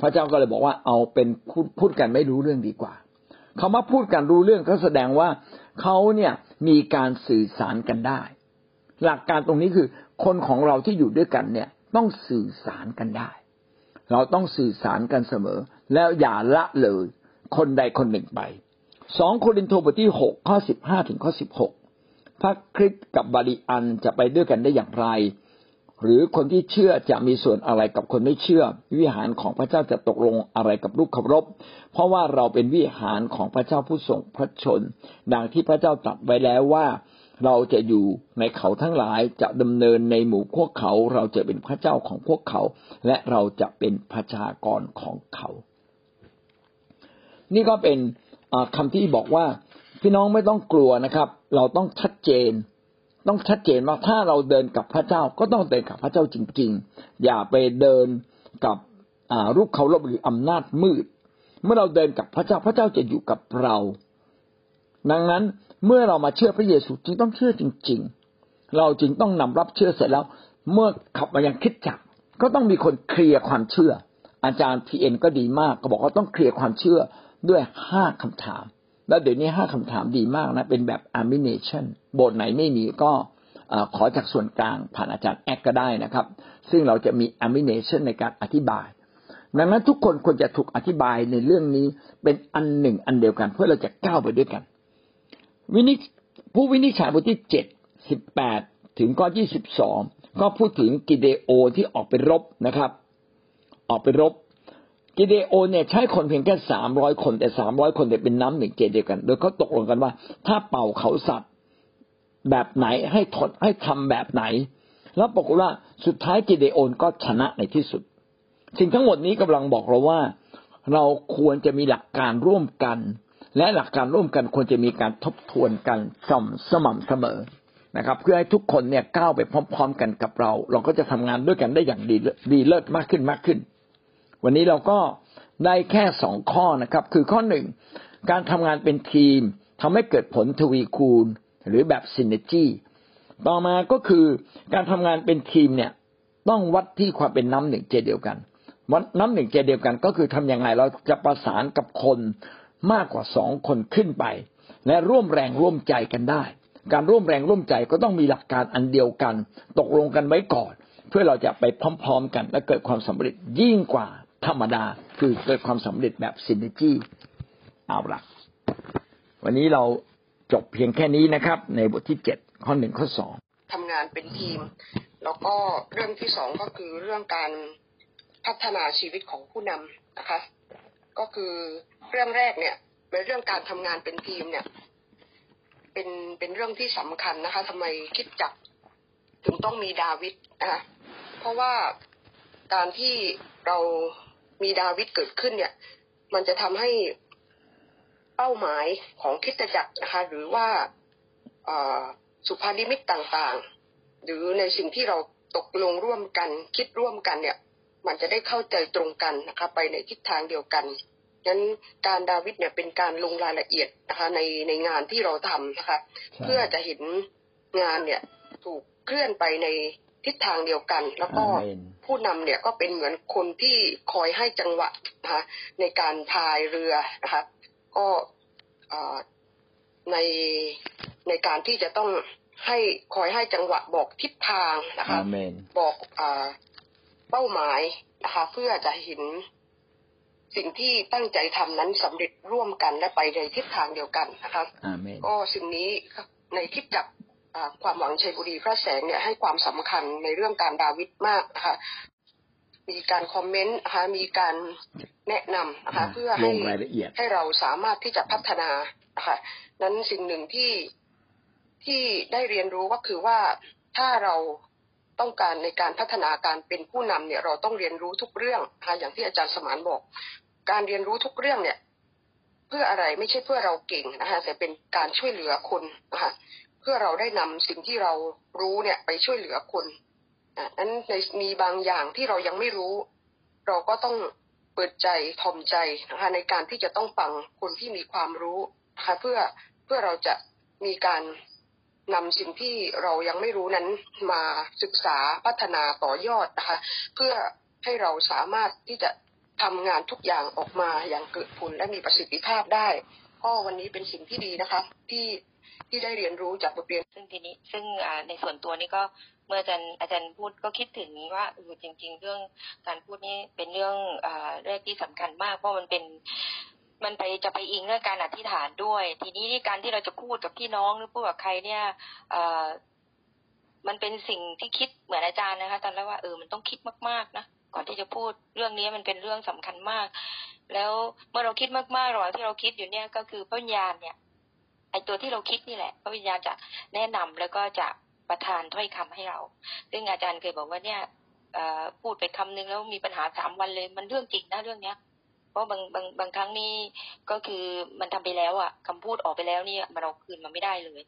พระเจ้าก็เลยบอกว่าเอาเป็นพูดกันไม่รู้เรื่องดีกว่าคำว่าพูดกันรู้เรื่องก็แสดงว่าเขาเนี่ยมีการสื่อสารกันได้ หลักการตรงนี้คือ คนของเราที่อยู่ด้วยกันเนี่ย ต้องสื่อสารกันได้ เราต้องสื่อสารกันเสมอ แล้วอย่าละเลยคนใดคนหนึ่งไปสองโครินธ์บทที่หกข้อสิบห้าถึงข้อสิบหกพระคริสต์กับบาริอันจะไปด้วยกันได้อย่างไร หรือคนที่เชื่อจะมีส่วนอะไรกับคนไม่เชื่อ วิหารของพระเจ้าจะตกลงอะไรกับลูกขับรบเพราะว่าเราเป็นวิหารของพระเจ้าผู้ทรงพระชน ดังที่พระเจ้าตรัสไว้แล้วว่าเราจะอยู่ในเขาทั้งหลายจะดำเนินในหมู่พวกเขา เราจะเป็นพระเจ้าของพวกเขา และเราจะเป็นประชากรของเขา นี่ก็เป็นคำที่บอกว่าพี่น้องไม่ต้องกลัวนะครับ เราต้องชัดเจน ต้องชัดเจนว่าถ้าเราเดินกับพระเจ้าก็ต้องเดินกับพระเจ้าจริง ๆ อย่าไปเดินกับรูปเคารพหรืออำนาจมืด เมื่อเราเดินกับพระเจ้าพระเจ้าจะอยู่กับเรา ดังนั้นเมื่อเรามาเชื่อพระเยซูจึงต้องเชื่อจริง ๆ เราจึงต้องนำรับเชื่อเสร็จแล้ว เมื่อกลับมายังคริสตจักรก็ต้องมีคนเคลียร์ความเชื่อ อาจารย์พีเอ็นก็ดีมาก ก็บอกว่าต้องเคลียร์ความเชื่อด้วยห้าคำถาม แล้วเดี๋ยวนี้ห้าคำถามดีมากนะ เป็นแบบ amination บทไหนไม่มีก็ขอจากส่วนกลางผ่านอาจารย์แอคก็ได้นะครับ ซึ่งเราจะมี animation ในการอธิบายดังนั้นทุกคนควรจะถูกอธิบายในเรื่องนี้เป็นอันหนึ่งอันเดียวกันเพื่อเราจะก้าวไปด้วยกัน วินิผู้วินิจฉัยบทที่เจ็ดสิบแปดถึงข้อยี่สิบสองก็พูดถึงกิเดโอที่ออกไปรบนะครับ ออกไปรบ กิเดโอเนี่ยใช้คนเพียงแค่สามร้อยคนแต่สามร้อยคนแต่เป็นน้ำหนึ่งเจเดียวกัน โดยเขาตกลงกันว่า ถ้าเป่าเขาสัตว์แบบไหนให้ทดให้ทำแบบไหน แล้วปรากฏว่าสุดท้ายกิเดโอนก็ชนะในที่สุด สิ่งทั้งหมดนี้กำลังบอกเราว่า เราควรจะมีหลักการร่วมกัน และหลักการร่วมกันควรจะมีการทบทวนกันสม่ำเสมอนะครับ เพื่อให้ทุกคนเนี่ยก้าวไปพร้อม ๆ กันกับเรา เราก็จะทำงานด้วยกันได้อย่างดีดีเลิศมากขึ้นมากขึ้น วันนี้เราก็ได้แค่สองข้อนะครับ คือข้อหนึ่งการทำงานเป็นทีมทำให้เกิดผลทวีคูณ หรือแบบซินเนจีต่อมาก็คือการทำงานเป็นทีมเนี่ยต้องวัดที่ความเป็นน้ำหนึ่งใจเดียวกันวัดน้ำหนึ่งใจเดียวกันก็คือทํำยังไงเราจะประสานกับคนมากกว่าสองคนขึ้นไป และร่วมแรงร่วมใจกันได้ การร่วมแรงร่วมใจก็ต้องมีหลักการอันเดียวกัน ตกลงกันไว้ก่อน เพื่อเราจะไปพร้อม ๆ กันและเกิดความสำเร็จยิ่งกว่า ธรรมดาคือเกิดความสำเร็จแบบซินเนจี้เอาละวันนี้เราจบเพียงแค่นี้นะครับ ในบทที่เจ็ดข้อหนึ่งข้อสองทำงานเป็นทีม แล้วก็เรื่องที่สองก็คือเรื่องการพัฒนาชีวิตของผู้นำนะคะ ก็คือเรื่องแรกเนี่ยเป็นเรื่องการทำงานเป็นทีมเนี่ย เป็นเป็นเรื่องที่สำคัญนะคะทำไมคิดจักถึงต้องมีดาวิดนะคะเพราะว่าการที่เรา มีดาวิดเกิดขึ้นเนี่ย มันจะทำให้เป้าหมายของคริดจักรนะคะ หรือว่าเอ่อสุภานิมิตต่างๆ หรือในสิ่งที่เราตกลงร่วมกัน คิดร่วมกันเนี่ย มันจะได้เข้าใจตรงกันนะคะไปในทิศทางเดียวกันงั้นการดาวิดเนี่ยเป็นการลงรายละเอียดนะคะในในงานที่เราทำนะคะเพื่อจะเห็นงานเนี่ยถูกเคลื่อนไปในทิศทางเดียวกัน แล้วก็อาเมน ผู้นำเนี่ยก็เป็นเหมือนคนที่คอยให้จังหวะนะคะในการพายเรือนะคะก็เอ่อในในการที่จะต้องให้คอยให้จังหวะบอกทิศทางนะคะอาเมนบอกอาเป้าหมายนะคะเพื่อจะเห็นสิ่งที่ตั้งใจทำนั้นสำเร็จร่วมกันและไปในทิศทางเดียวกันนะคะอาเมนก็สิ่งนี้ในคลิปจักรอ่า ความหวังชัยบุรีพระแสงเนี่ยให้ความสำคัญในเรื่องการดาวิดมากนะคะมีการคอมเมนต์นะคะมีการแนะนำนะคะเพื่อลให้งรายละเอียดให้เราสามารถที่จะพัฒนานะคะนั้นสิ่งหนึ่งที่ที่ได้เรียนรู้ก็คือว่าถ้าเราต้องการในการพัฒนาการเป็นผู้นำเนี่ยเราต้องเรียนรู้ทุกเรื่องนะคะอย่างที่อาจารย์สมานบอก การเรียนรู้ทุกเรื่องเนี่ย เพื่ออะไรไม่ใช่เพื่อเราเก่งนะคะแต่เป็นการช่วยเหลือคนนะคะเพื่อเราได้นำสิ่งที่เรารู้เนี่ยไปช่วยเหลือคนอะนั้นในมีบางอย่างที่เรายังไม่รู้ เราก็ต้องเปิดใจทอมใจนะคะในการที่จะต้องฟังคนที่มีความรู้นะคะเพื่อเพื่อเราจะมีการนำสิ่งที่เรายังไม่รู้นั้นมาศึกษาพัฒนาต่อยอดนะคะเพื่อให้เราสามารถที่จะทำงานทุกอย่างออกมาอย่างเกิดผลและมีประสิทธิภาพได้ก็วันนี้เป็นสิ่งที่ดีนะคะ ที่ ที่ได้เรียนรู้จากบทเรียน ซึ่งทีนี้ซึ่งในส่วนตัวนี่ก็เมื่ออาจารย์อาจารย์พูดก็คิดถึงว่าเออจริง ๆ เรื่องการพูดนี่เป็นเรื่องเรื่องที่สำคัญมาก เพราะมันเป็นมันไปจะไปอิงเรื่องการอธิษฐานด้วย ทีนี้นี่การที่เราจะพูดกับพี่น้องหรือพูดกับใครเนี่ยมันเป็นสิ่งที่คิดเหมือนอาจารย์นะคะ ตอนแรกว่าเออมันต้องคิดมากๆนะก่อนที่จะพูดเรื่องนี้มันเป็นเรื่องสำคัญมาก แล้วเมื่อเราคิดมากๆระหว่างที่เราคิดอยู่เนี่ยก็คือพระญาณเนี่ย ไอตัวที่เราคิดนี่แหละพระวิญญาณจะแนะนำแล้วก็จะประทานถ้อยคำให้เรา ซึ่งอาจารย์เคยบอกว่าเนี่ยพูดไปคำนึงแล้วมีปัญหาสามวันเลย มันเรื่องจริงนะเรื่องเนี้ย เพราะบางบางบางครั้งนี่ก็คือมันทำไปแล้วอะคำพูดออกไปแล้วนี่มันเราคืนมันไม่ได้เลย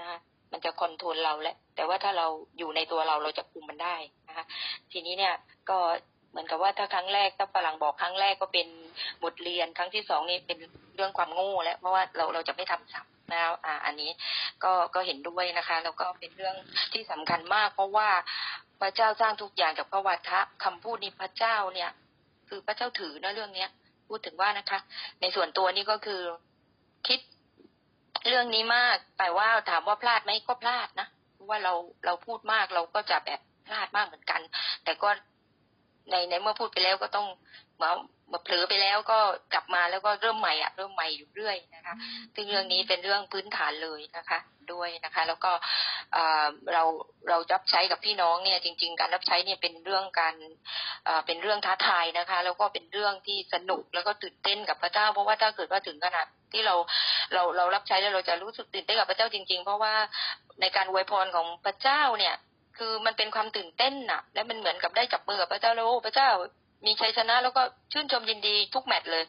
นะคะมันจะคอนโทรลเราแหละ แต่ว่าถ้าเราอยู่ในตัวเราเราจะคุมมันได้นะคะทีนี้เนี่ยก็เหมือนกับว่าถ้าครั้งแรกถ้าฝรั่งบอกครั้งแรกก็เป็นบทเรียนครั้งที่สองนี่เป็นเรื่องความโง่แล้วเพราะว่าเราเราจะไม่ทำซ้ำ นะครับอ่าอันนี้ก็ก็เห็นด้วยนะคะแล้วก็เป็นเรื่องที่สำคัญมาก เพราะว่าพระเจ้าสร้างทุกอย่างจากพระวาทะคำพูดนี้พระเจ้าเนี่ย คือพระเจ้าถือนะเรื่องเนี้ย พูดถึงว่านะคะ ในส่วนตัวนี่ก็คือคิดเรื่องนี้มากแต่ว่าถามว่าพลาดไหมก็พลาดนะเพราะว่าเราเราพูดมากเราก็จะแบบพลาดมากเหมือนกัน แต่ก็ในในเมื่อพูดไปแล้วก็ต้อง เมื่อเผลอไปแล้วก็กลับมาแล้วก็เริ่มใหม่อะเริ่มใหม่อยู่เรื่อยนะคะ ซึ่งเรื่องนี้เป็นเรื่องพื้นฐานเลยนะคะ ด้วยนะคะ แล้วก็เราเรารับใช้กับพี่น้องเนี่ย จริง ๆ การรับใช้เนี่ยเป็นเรื่องการเป็นเรื่องท้าทายนะคะ แล้วก็เป็นเรื่องที่สนุกแล้วก็ตื่นเต้นกับพระเจ้า เพราะว่าถ้าเกิดว่าถึงขนาดที่เราเราเรารับใช้แล้วเราจะรู้สึกตื่นเต้นกับพระเจ้าจริง ๆ เพราะว่าในการอวยพรของพระเจ้าเนี่ยคือมันเป็นความตื่นเต้นน่ะ และมันเหมือนกับได้จับมือกับพระเจ้าแล้วโอ้พระเจ้า มีชัยชนะแล้วก็ชื่นชมยินดีทุกแมตช์เลย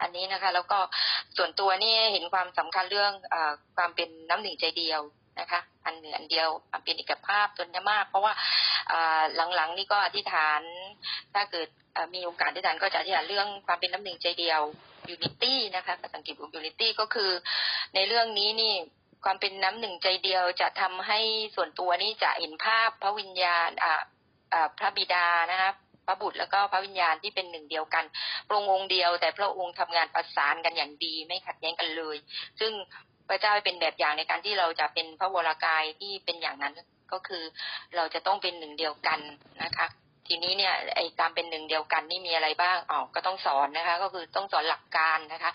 อันนี้นะคะ แล้วก็ส่วนตัวนี่เห็นความสำคัญเรื่องอความเป็นน้ำหนึ่งใจเดียวนะคะ อันหนึ่งอันเดียวเป็นเอกภาพจนมาก เพราะว่าอ่าหลังๆนี่ก็อธิษฐานถ้าเกิดอ่อมีโอกาสอธิษฐานก็จะอธิษฐานเรื่องความเป็นน้ำหนึ่งใจเดียว unity นะคะภาษาอังกฤษของ unity ก็คือ ในเรื่องนี้นี่ความเป็นน้ำหนึ่งใจเดียวจะทำให้ส่วนตัวนี่จะเห็นภาพพระวิญญาณอ่าอ่าพระบิดานะคะ พระบุตรแล้วก็พระวิญญาณที่เป็นหนึ่งเดียวกันพระองค์เดียว แต่พระองค์ทำงานประสานกันอย่างดีไม่ขัดแย้งกันเลย ซึ่งพระเจ้าเป็นแบบอย่างในการที่เราจะเป็นพระวรากายที่เป็นอย่างนั้นก็คือเราจะต้องเป็นหนึ่งเดียวกันนะคะ ทีนี้เนี่ยไอ้การเป็นหนึ่งเดียวกันนี่มีอะไรบ้างอ๋อก็ต้องสอนนะคะ ก็คือต้องสอนหลักการนะคะ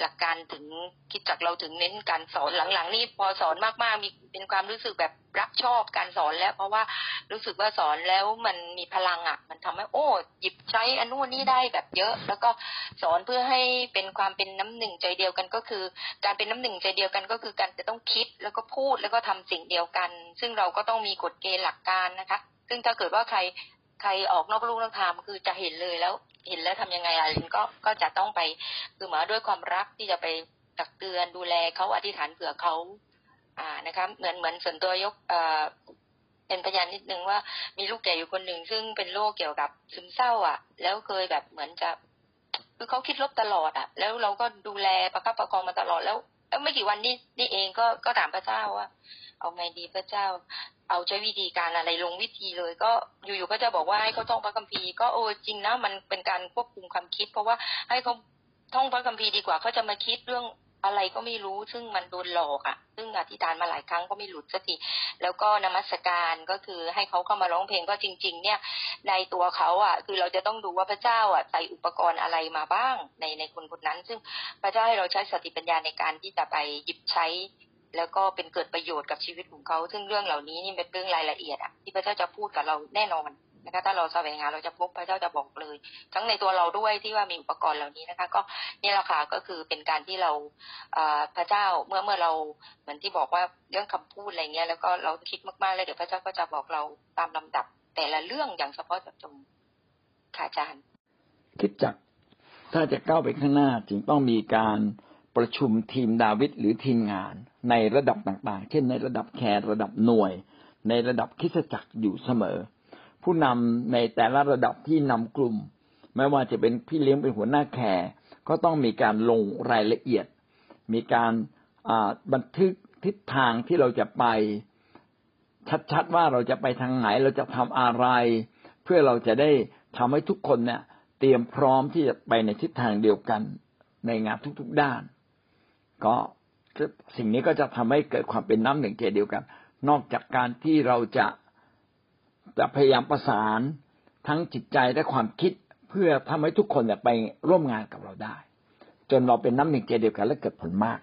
หลักการถึงคิดจักเราถึงเน้นการสอนหลังๆ นี่พอสอนมากๆมีเป็นความรู้สึกแบบรักชอบการสอนแล้ว เพราะว่ารู้สึกว่าสอนแล้วมันมีพลังอะ มันทำให้โอ้หยิบใช้อันนู้นนี่ได้แบบเยอะ แล้วก็สอนเพื่อให้เป็นความเป็นน้ำหนึ่งใจเดียวกันก็คือ การเป็นน้ำหนึ่งใจเดียวกันก็คือการจะต้องคิดแล้วก็พูดแล้วก็ทำสิ่งเดียวกัน ซึ่งเราก็ต้องมีกฎเกณฑ์หลักการนะคะ ซึ่งถ้าเกิดว่าใคร ใครออกนอกลูกนอกทางคือจะเห็นเลยแล้ว เห็นแล้วทำยังไงอะลินก็ก็จะต้องไปคือหมาด้วยความรักที่จะไปตักเตือนดูแลเขาอธิษฐานเผื่อเขาอ่านะคะเหมือนเหมือนส่วนตัวยกเอ่อเป็นพยานนิดนึงว่ามีลูกแก่อยู่คนหนึ่งซึ่งเป็นโรคเกี่ยวกับซึมเศร้า อะ แล้วเคยแบบเหมือนจะคือเขาคิดลบตลอดอะ แล้วเราก็ดูแลประคับประคองมาตลอดแล้วแล้วไม่กี่วันนี้นี่เองก็ก็ถามพระเจ้าว่าเอาไงดีพระเจ้า เอาใช้วิธีการอะไรลงวิธีเลย ก็อยู่ๆก็จะบอกว่าให้เขาท่องพระคัมภีร์ก็โอ้จริงนะมันเป็นการควบคุมความคิด เพราะว่าให้เขาท่องพระคัมภีร์ดีกว่าเขาจะมาคิดเรื่องอะไรก็ไม่รู้ซึ่งมันโดนหลอกอะ ซึ่งอธิษฐานมาหลายครั้งก็ไม่หลุดสักทีแล้วก็นมัสการก็คือให้เขาเข้ามาร้องเพลงก็จริง ๆ เนี่ย ในตัวเขาอะ คือเราจะต้องดูว่าพระเจ้าอะใส่อุปกรณ์อะไรมาบ้างในในคนคนนั้น ซึ่งพระเจ้าให้เราใช้สติปัญญาในการที่จะไปหยิบใช้ แล้วก็เป็นเกิดประโยชน์กับชีวิตของเขา ซึ่งเรื่องเหล่านี้นี่เป็นเรื่องรายละเอียดอะที่พระเจ้าจะพูดกับเราแน่นอนนะคะถ้าเราแสวงหาเราจะพบพระเจ้าจะบอกเลย ทั้งในตัวเราด้วยที่ว่ามีอุปกรณ์เหล่านี้นะคะ ก็นี่แหละค่ะก็คือเป็นการที่เราพระเจ้าเมื่อเมื่อเราเหมือนที่บอกว่าเรื่องคำพูดอะไรเงี้ยแล้วก็เราคิดมากๆเลยเดี๋ยวพระเจ้าก็จะบอกเราตามลำดับ แต่ละเรื่องอย่างเฉพาะเจาะจงค่ะอาจารย์คิดจักถ้าจะก้าวไปข้างหน้าจึงต้องมีการ ประชุมทีมดาวิดหรือทีมงานในระดับต่างๆ เช่นในระดับแคร์ระดับหน่วย ในระดับคิดจักรอยู่เสมอ ผู้นำในแต่ละระดับที่นำกลุ่ม ไม่ว่าจะเป็นพี่เลี้ยงเป็นหัวหน้าแคร์ก็ต้องมีการลงรายละเอียด มีการบันทึกทิศทางที่เราจะไป ชัดๆว่าเราจะไปทางไหนเราจะทำอะไร เพื่อเราจะได้ทำให้ทุกคนเนี่ยเตรียมพร้อมที่จะไปในทิศทางเดียวกันในงานทุกๆด้าน ก็สิ่งนี้ก็จะทำให้เกิดความเป็นน้ำหนึ่งใจเดียวกัน นอกจากการที่เราจะจะพยายามประสานทั้งจิตใจและความคิดเพื่อทำให้ทุกคนเนี่ยไปร่วมงานกับเราได้ จนเราเป็นน้ำหนึ่งใจเดียวกันและเกิดผลมาก